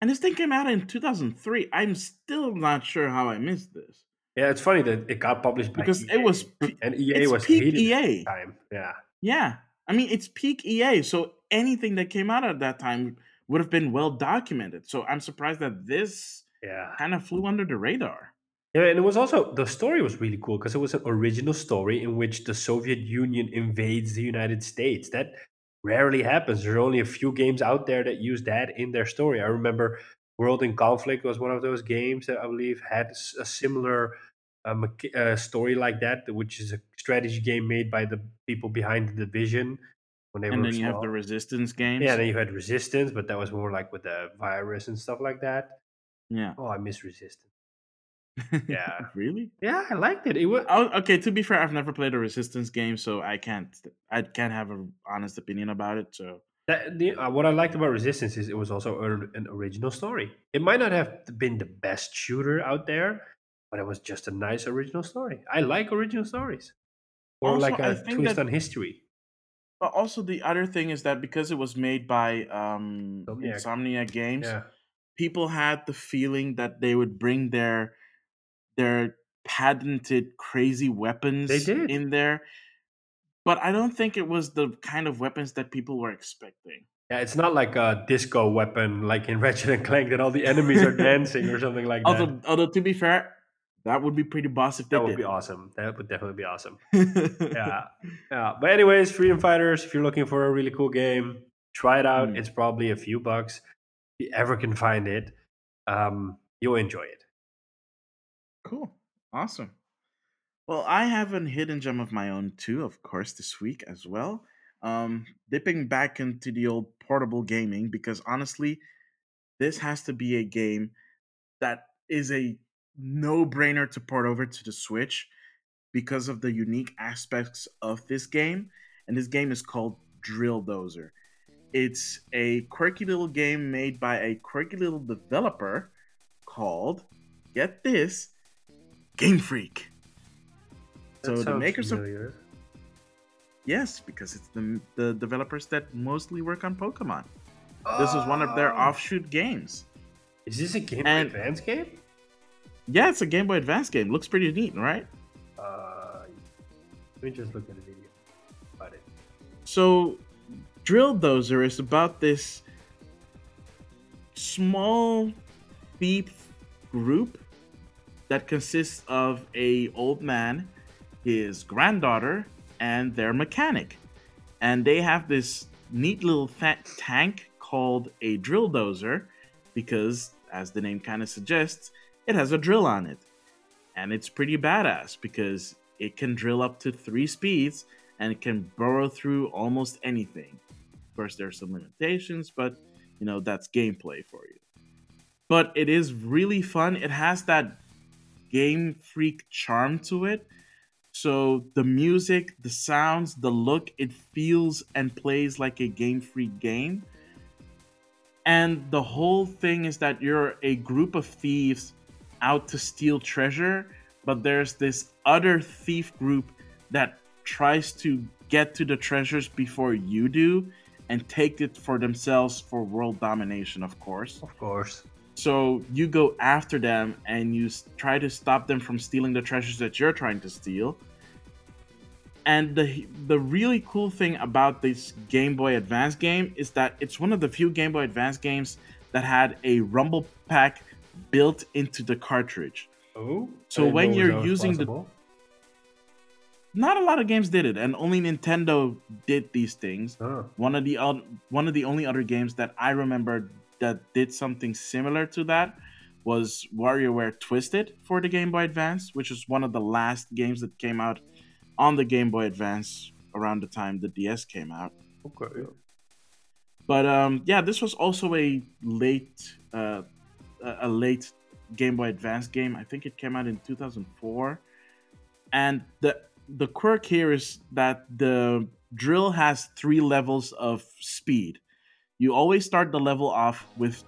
And this thing came out in 2003. I'm still not sure how I missed this Yeah, it's funny that it got published because EA, it was and EA was peak EA. time. Yeah, Yeah, I mean it's peak EA, so anything that came out at that time would have been well documented. So I'm surprised that this yeah, kind of flew under the radar. yeah. And it was also the story was really cool because it was an original story in which the Soviet Union invades the United States. That rarely happens. There are only a few games out there that use that in their story. I remember World in Conflict was one of those games that I believe had a similar mecha- uh, story like that, which is a strategy game made by the people behind the Division when they And were then you have the Resistance games. yeah, then you had Resistance, but that was more like with the virus and stuff like that. yeah. Oh, I miss Resistance. Yeah. really? Yeah, I liked it. It was Oh, okay. To be fair, I've never played a Resistance game, so I can't. I can't have an honest opinion about it. So That, the, uh, what I liked about Resistance is it was also a- an original story. It might not have been the best shooter out there, but it was just a nice original story. I like original stories, or Also, like a twist that- on history. But also the other thing is that because it was made by um, Insomniac. Insomniac Games, Yeah, people had the feeling that they would bring their their patented crazy weapons they did. in there. But I don't think it was the kind of weapons that people were expecting. yeah. It's not like a disco weapon like in Ratchet and Clank that all the enemies are dancing or something like that. Although, although to be fair, that would be pretty boss if they that would did. be awesome. That would definitely be awesome. yeah, yeah. But anyways, Freedom Fighters. If you're looking for a really cool game, try it out. Mm. It's probably a few bucks. If you ever can find it, um, you'll enjoy it. Cool. Awesome. Well, I have a hidden gem of my own too, of course, this week as well. Um, dipping back into the old portable gaming because honestly, this has to be a game that is a no-brainer to port over to the Switch because of the unique aspects of this game. And this game is called Drill Dozer. It's a quirky little game made by a quirky little developer called, get this, Game Freak. So the makers of familiar. yes, because it's the the developers that mostly work on Pokemon. This is one of their Oh. offshoot games. Is this a Game Boy Advance game? Yeah, it's a Game Boy Advance game. Looks pretty neat, right? Uh, let me just look at the video about it. So, Drill Dozer is about this small thief group that consists of a old man, his granddaughter, and their mechanic. And they have this neat little tank called a drill dozer because, as the name kind of suggests, it has a drill on it. And it's pretty badass because it can drill up to three speeds and it can burrow through almost anything. Of course, there are some limitations, but you know, that's gameplay for you. But it is really fun. It has that game freak charm to it. So the music, the sounds, the look, it feels and plays like a game freak game. And the whole thing is that you're a group of thieves out to steal treasure, but there's this other thief group that tries to get to the treasures before you do and take it for themselves for world domination, of course. Of course. So you go after them and you try to stop them from stealing the treasures that you're trying to steal. And the the really cool thing about this Game Boy Advance game is that it's one of the few Game Boy Advance games that had a rumble pack built into the cartridge. Oh. So when you're using the- Not a lot of games did it, and only Nintendo did these things. Oh. One of the oth- one of the only other games that I remember that did something similar to that was WarioWare Twisted for the Game Boy Advance, which was one of the last games that came out on the Game Boy Advance around the time the DS came out. Okay. But um, yeah, this was also a late, uh, a late Game Boy Advance game. I think it came out in 2004, and the the quirk here is that the drill has three levels of speed. You always start the level off with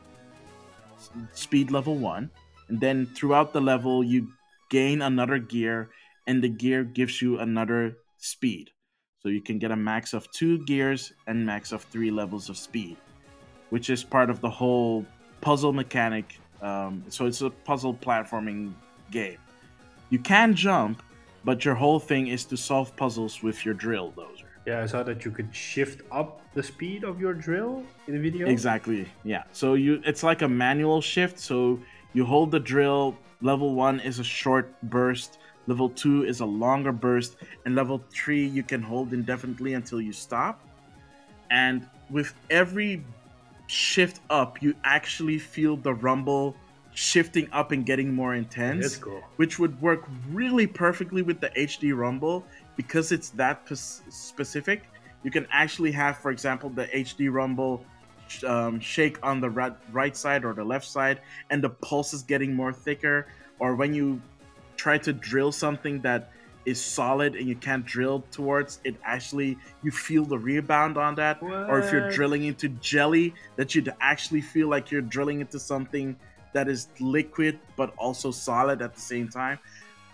speed level one, and then throughout the level you gain another gear, and the gear gives you another speed. So you can get a max of two gears and max of three levels of speed, which is part of the whole puzzle mechanic. Um, so it's a puzzle platforming game. You can jump, but your whole thing is to solve puzzles with your drill dozer. Yeah, I saw that you could shift up the speed of your drill in the video. Exactly. Yeah. So you it's like a manual shift. So you hold the drill. Level one is a short burst. Level two is a longer burst, and level three you can hold indefinitely until you stop. And with every shift up, you actually feel the rumble shifting up and getting more intense. That's cool. Which would work really perfectly with the HD rumble because it's that specific. You can actually have, for example, the HD rumble um, shake on the right, right side or the left side, and the pulse is getting more thicker. Or when you try to drill something that is solid and you can't drill towards it actually you feel the rebound on that. What? or if you're drilling into jelly that you'd actually feel like you're drilling into something that is liquid but also solid at the same time.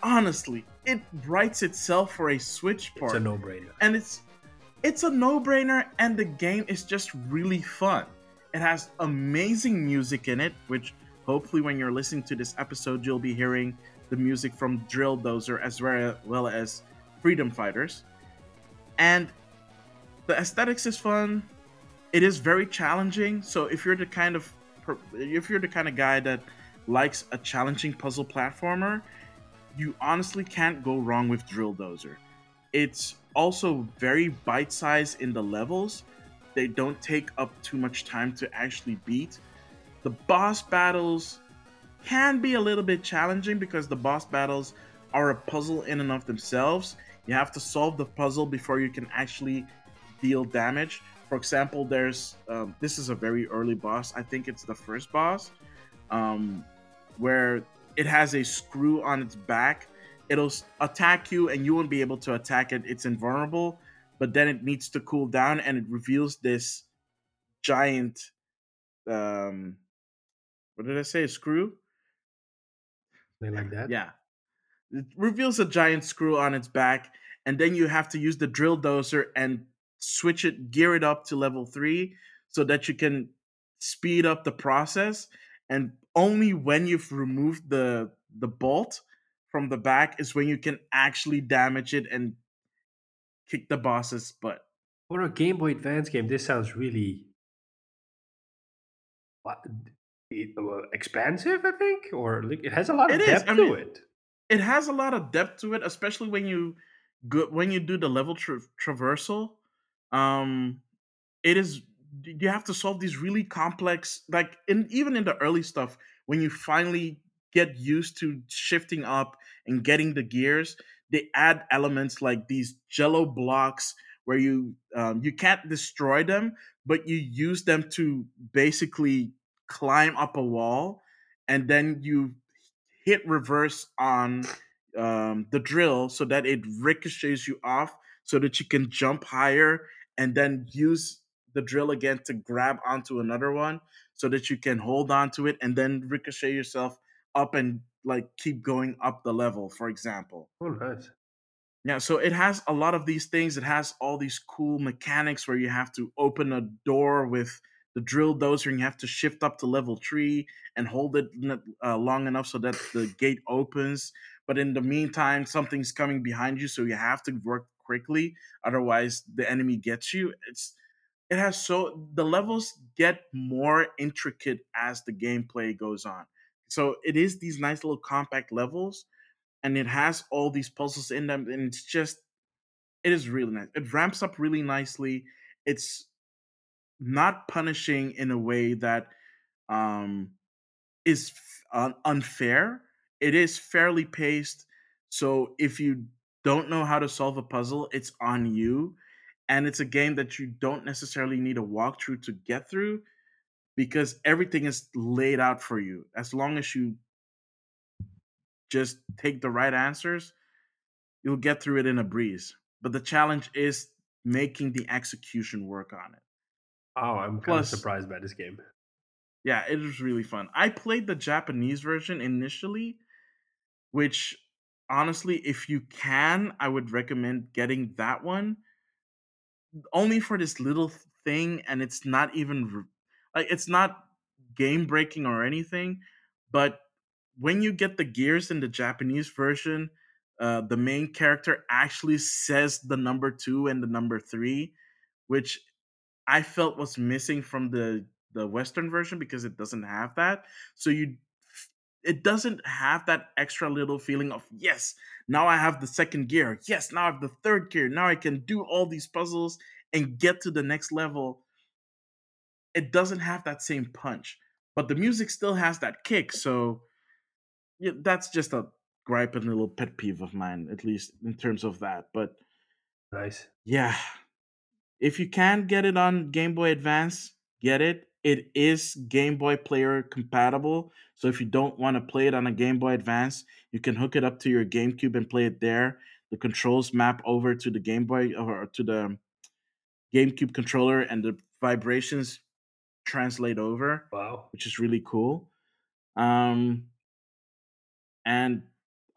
Honestly it writes itself for a switch port it's a no-brainer. And it's it's a no-brainer and the game is just really fun. It has amazing music in it which hopefully when you're listening to this episode you'll be hearing the music from Drill Dozer as well as Freedom Fighters. And the aesthetics is fun. It is very challenging. So if you're the kind of if you're the kind of guy that likes a challenging puzzle platformer, you honestly can't go wrong with Drill Dozer. It's also very bite-sized in the levels. They don't take up too much time to actually beat. The boss battles can be a little bit challenging because the boss battles are a puzzle in and of themselves. You have to solve the puzzle before you can actually deal damage. For example, there's um, this is a very early boss. I think it's the first boss, um, where it has a screw on its back. It'll attack you, and you won't be able to attack it. It's invulnerable, but then it needs to cool down, and it reveals this giant. Um, what did I say? Screw they like that? Yeah. It reveals a giant screw on its back, and then you have to use the drill dozer and switch it, gear it up to level three so that you can speed up the process. And only when you've removed the the bolt from the back is when you can actually damage it and kick the boss's butt. For a Game Boy Advance game, this sounds really what expansive, I think, or it has a lot of it depth to mean, it. It has a lot of depth to it, especially when you go when you do the level tra- traversal. Um, it is you have to solve these really complex, like in even in the early stuff when you finally get used to shifting up and getting the gears. They add elements like these Jello blocks where you um, you can't destroy them, but you use them to basically climb up a wall and then you hit reverse on um, the drill so that it ricochets you off so that you can jump higher and then use the drill again to grab onto another one so that you can hold on to it and then ricochet yourself up and like keep going up the level for example. Oh nice. Yeah so it has a lot of these things. It has all these cool mechanics where you have to open a door with the drill dozer and you have to shift up to level three and hold it uh, long enough so that the gate opens. But in the meantime, something's coming behind you, so you have to work quickly, otherwise the enemy gets you. It's it has so the levels get more intricate as the gameplay goes on. So it is these nice little compact levels, and it has all these puzzles in them, and it's just it is really nice. It ramps up really nicely. It's not punishing in a way that um is f- unfair. It is fairly paced. So if you don't know how to solve a puzzle, it's on you. And it's a game that you don't necessarily need a walkthrough to get through because everything is laid out for you. As long as you just take the right answers, you'll get through it in a breeze. But the challenge is making the execution work on it. Oh, I'm kind of surprised by this game. Yeah, it was really fun. I played the Japanese version initially, which honestly, if you can, I would recommend getting that one. Only for this little thing, and it's not even like it's not game breaking or anything, but when you get the gears in the Japanese version, uh, the main character actually says the number two and the number three, which I felt was missing from the the Western version because it doesn't have that. So you it doesn't have that extra little feeling of yes, now I have the second gear. Yes, now I have the third gear. Now I can do all these puzzles and get to the next level. It doesn't have that same punch, but the music still has that kick. So yeah, that's just a gripe and a little pet peeve of mine, at least in terms of that. But nice, yeah. If you can get it on Game Boy Advance, get it. It is Game Boy Player compatible. So if you don't want to play it on a Game Boy Advance, you can hook it up to your GameCube and play it there. The controls map over to the Game Boy or to the GameCube controller, and the vibrations translate over. Wow, which is really cool. Um, and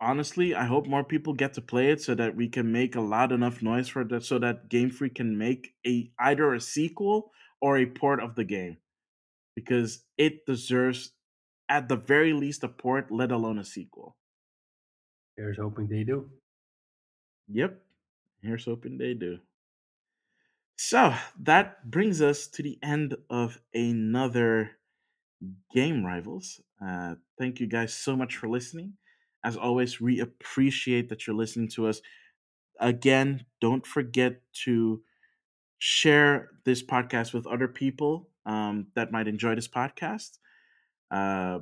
honestly, I hope more people get to play it so that we can make a loud enough noise for that, so that Game Freak can make a either a sequel or a port of the game, because it deserves, at the very least, a port, let alone a sequel. Here's hoping they do. Yep, here's hoping they do. So that brings us to the end of another Game Rivals. Uh, thank you guys so much for listening. As always, we appreciate that you're listening to us. Again, don't forget to share this podcast with other people um, that might enjoy this podcast. Uh,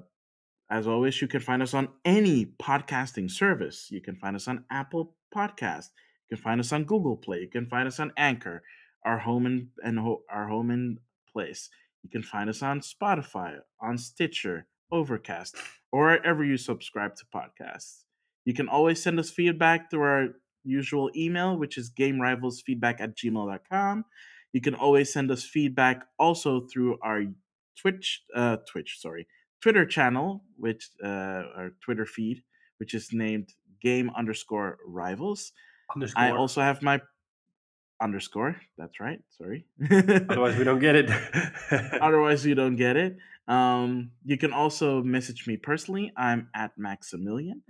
as always, you can find us on any podcasting service. You can find us on Apple Podcast. You can find us on Google Play. You can find us on Anchor, our home and, and ho- our home and place. You can find us on Spotify, on Stitcher, Overcast, or wherever you subscribe to podcasts. You can always send us feedback through our usual email, which is gamerivalsfeedback at gmail.com. You can always send us feedback also through our Twitch, uh, Twitch, sorry, Twitter channel, which uh, our Twitter feed, which is named Game underscore Rivals. Underscore. I also have my underscore. That's right. Sorry. Otherwise, we don't get it. Otherwise, you don't get it. Um, you can also message me personally. I'm at Maximilian.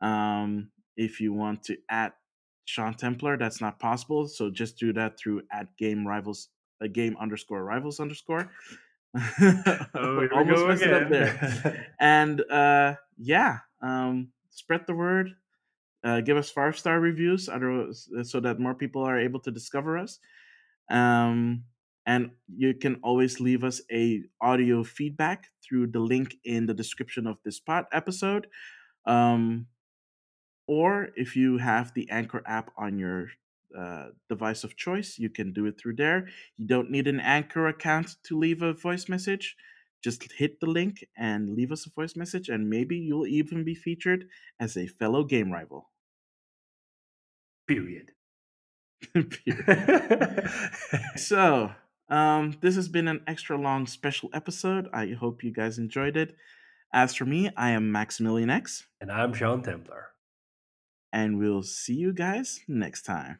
Um, if you want to at Sean Templar, that's not possible. So just do that through at game rivals, a uh, game underscore rivals underscore. oh, almost messed it up there. and uh, yeah, um, spread the word. Uh, give us five star reviews, so that more people are able to discover us. Um, and you can always leave us a audio feedback through the link in the description of this pod episode. Um, or if you have the anchor app on your uh, device of choice you can do it through there. You don't need an anchor account to leave a voice message. Just hit the link and leave us a voice message and maybe you'll even be featured as a fellow game rival period Period. so um, this has been an extra long special episode. I hope you guys enjoyed it. As for me, I am Maximilian X. And I'm Sean Templar. And we'll see you guys next time.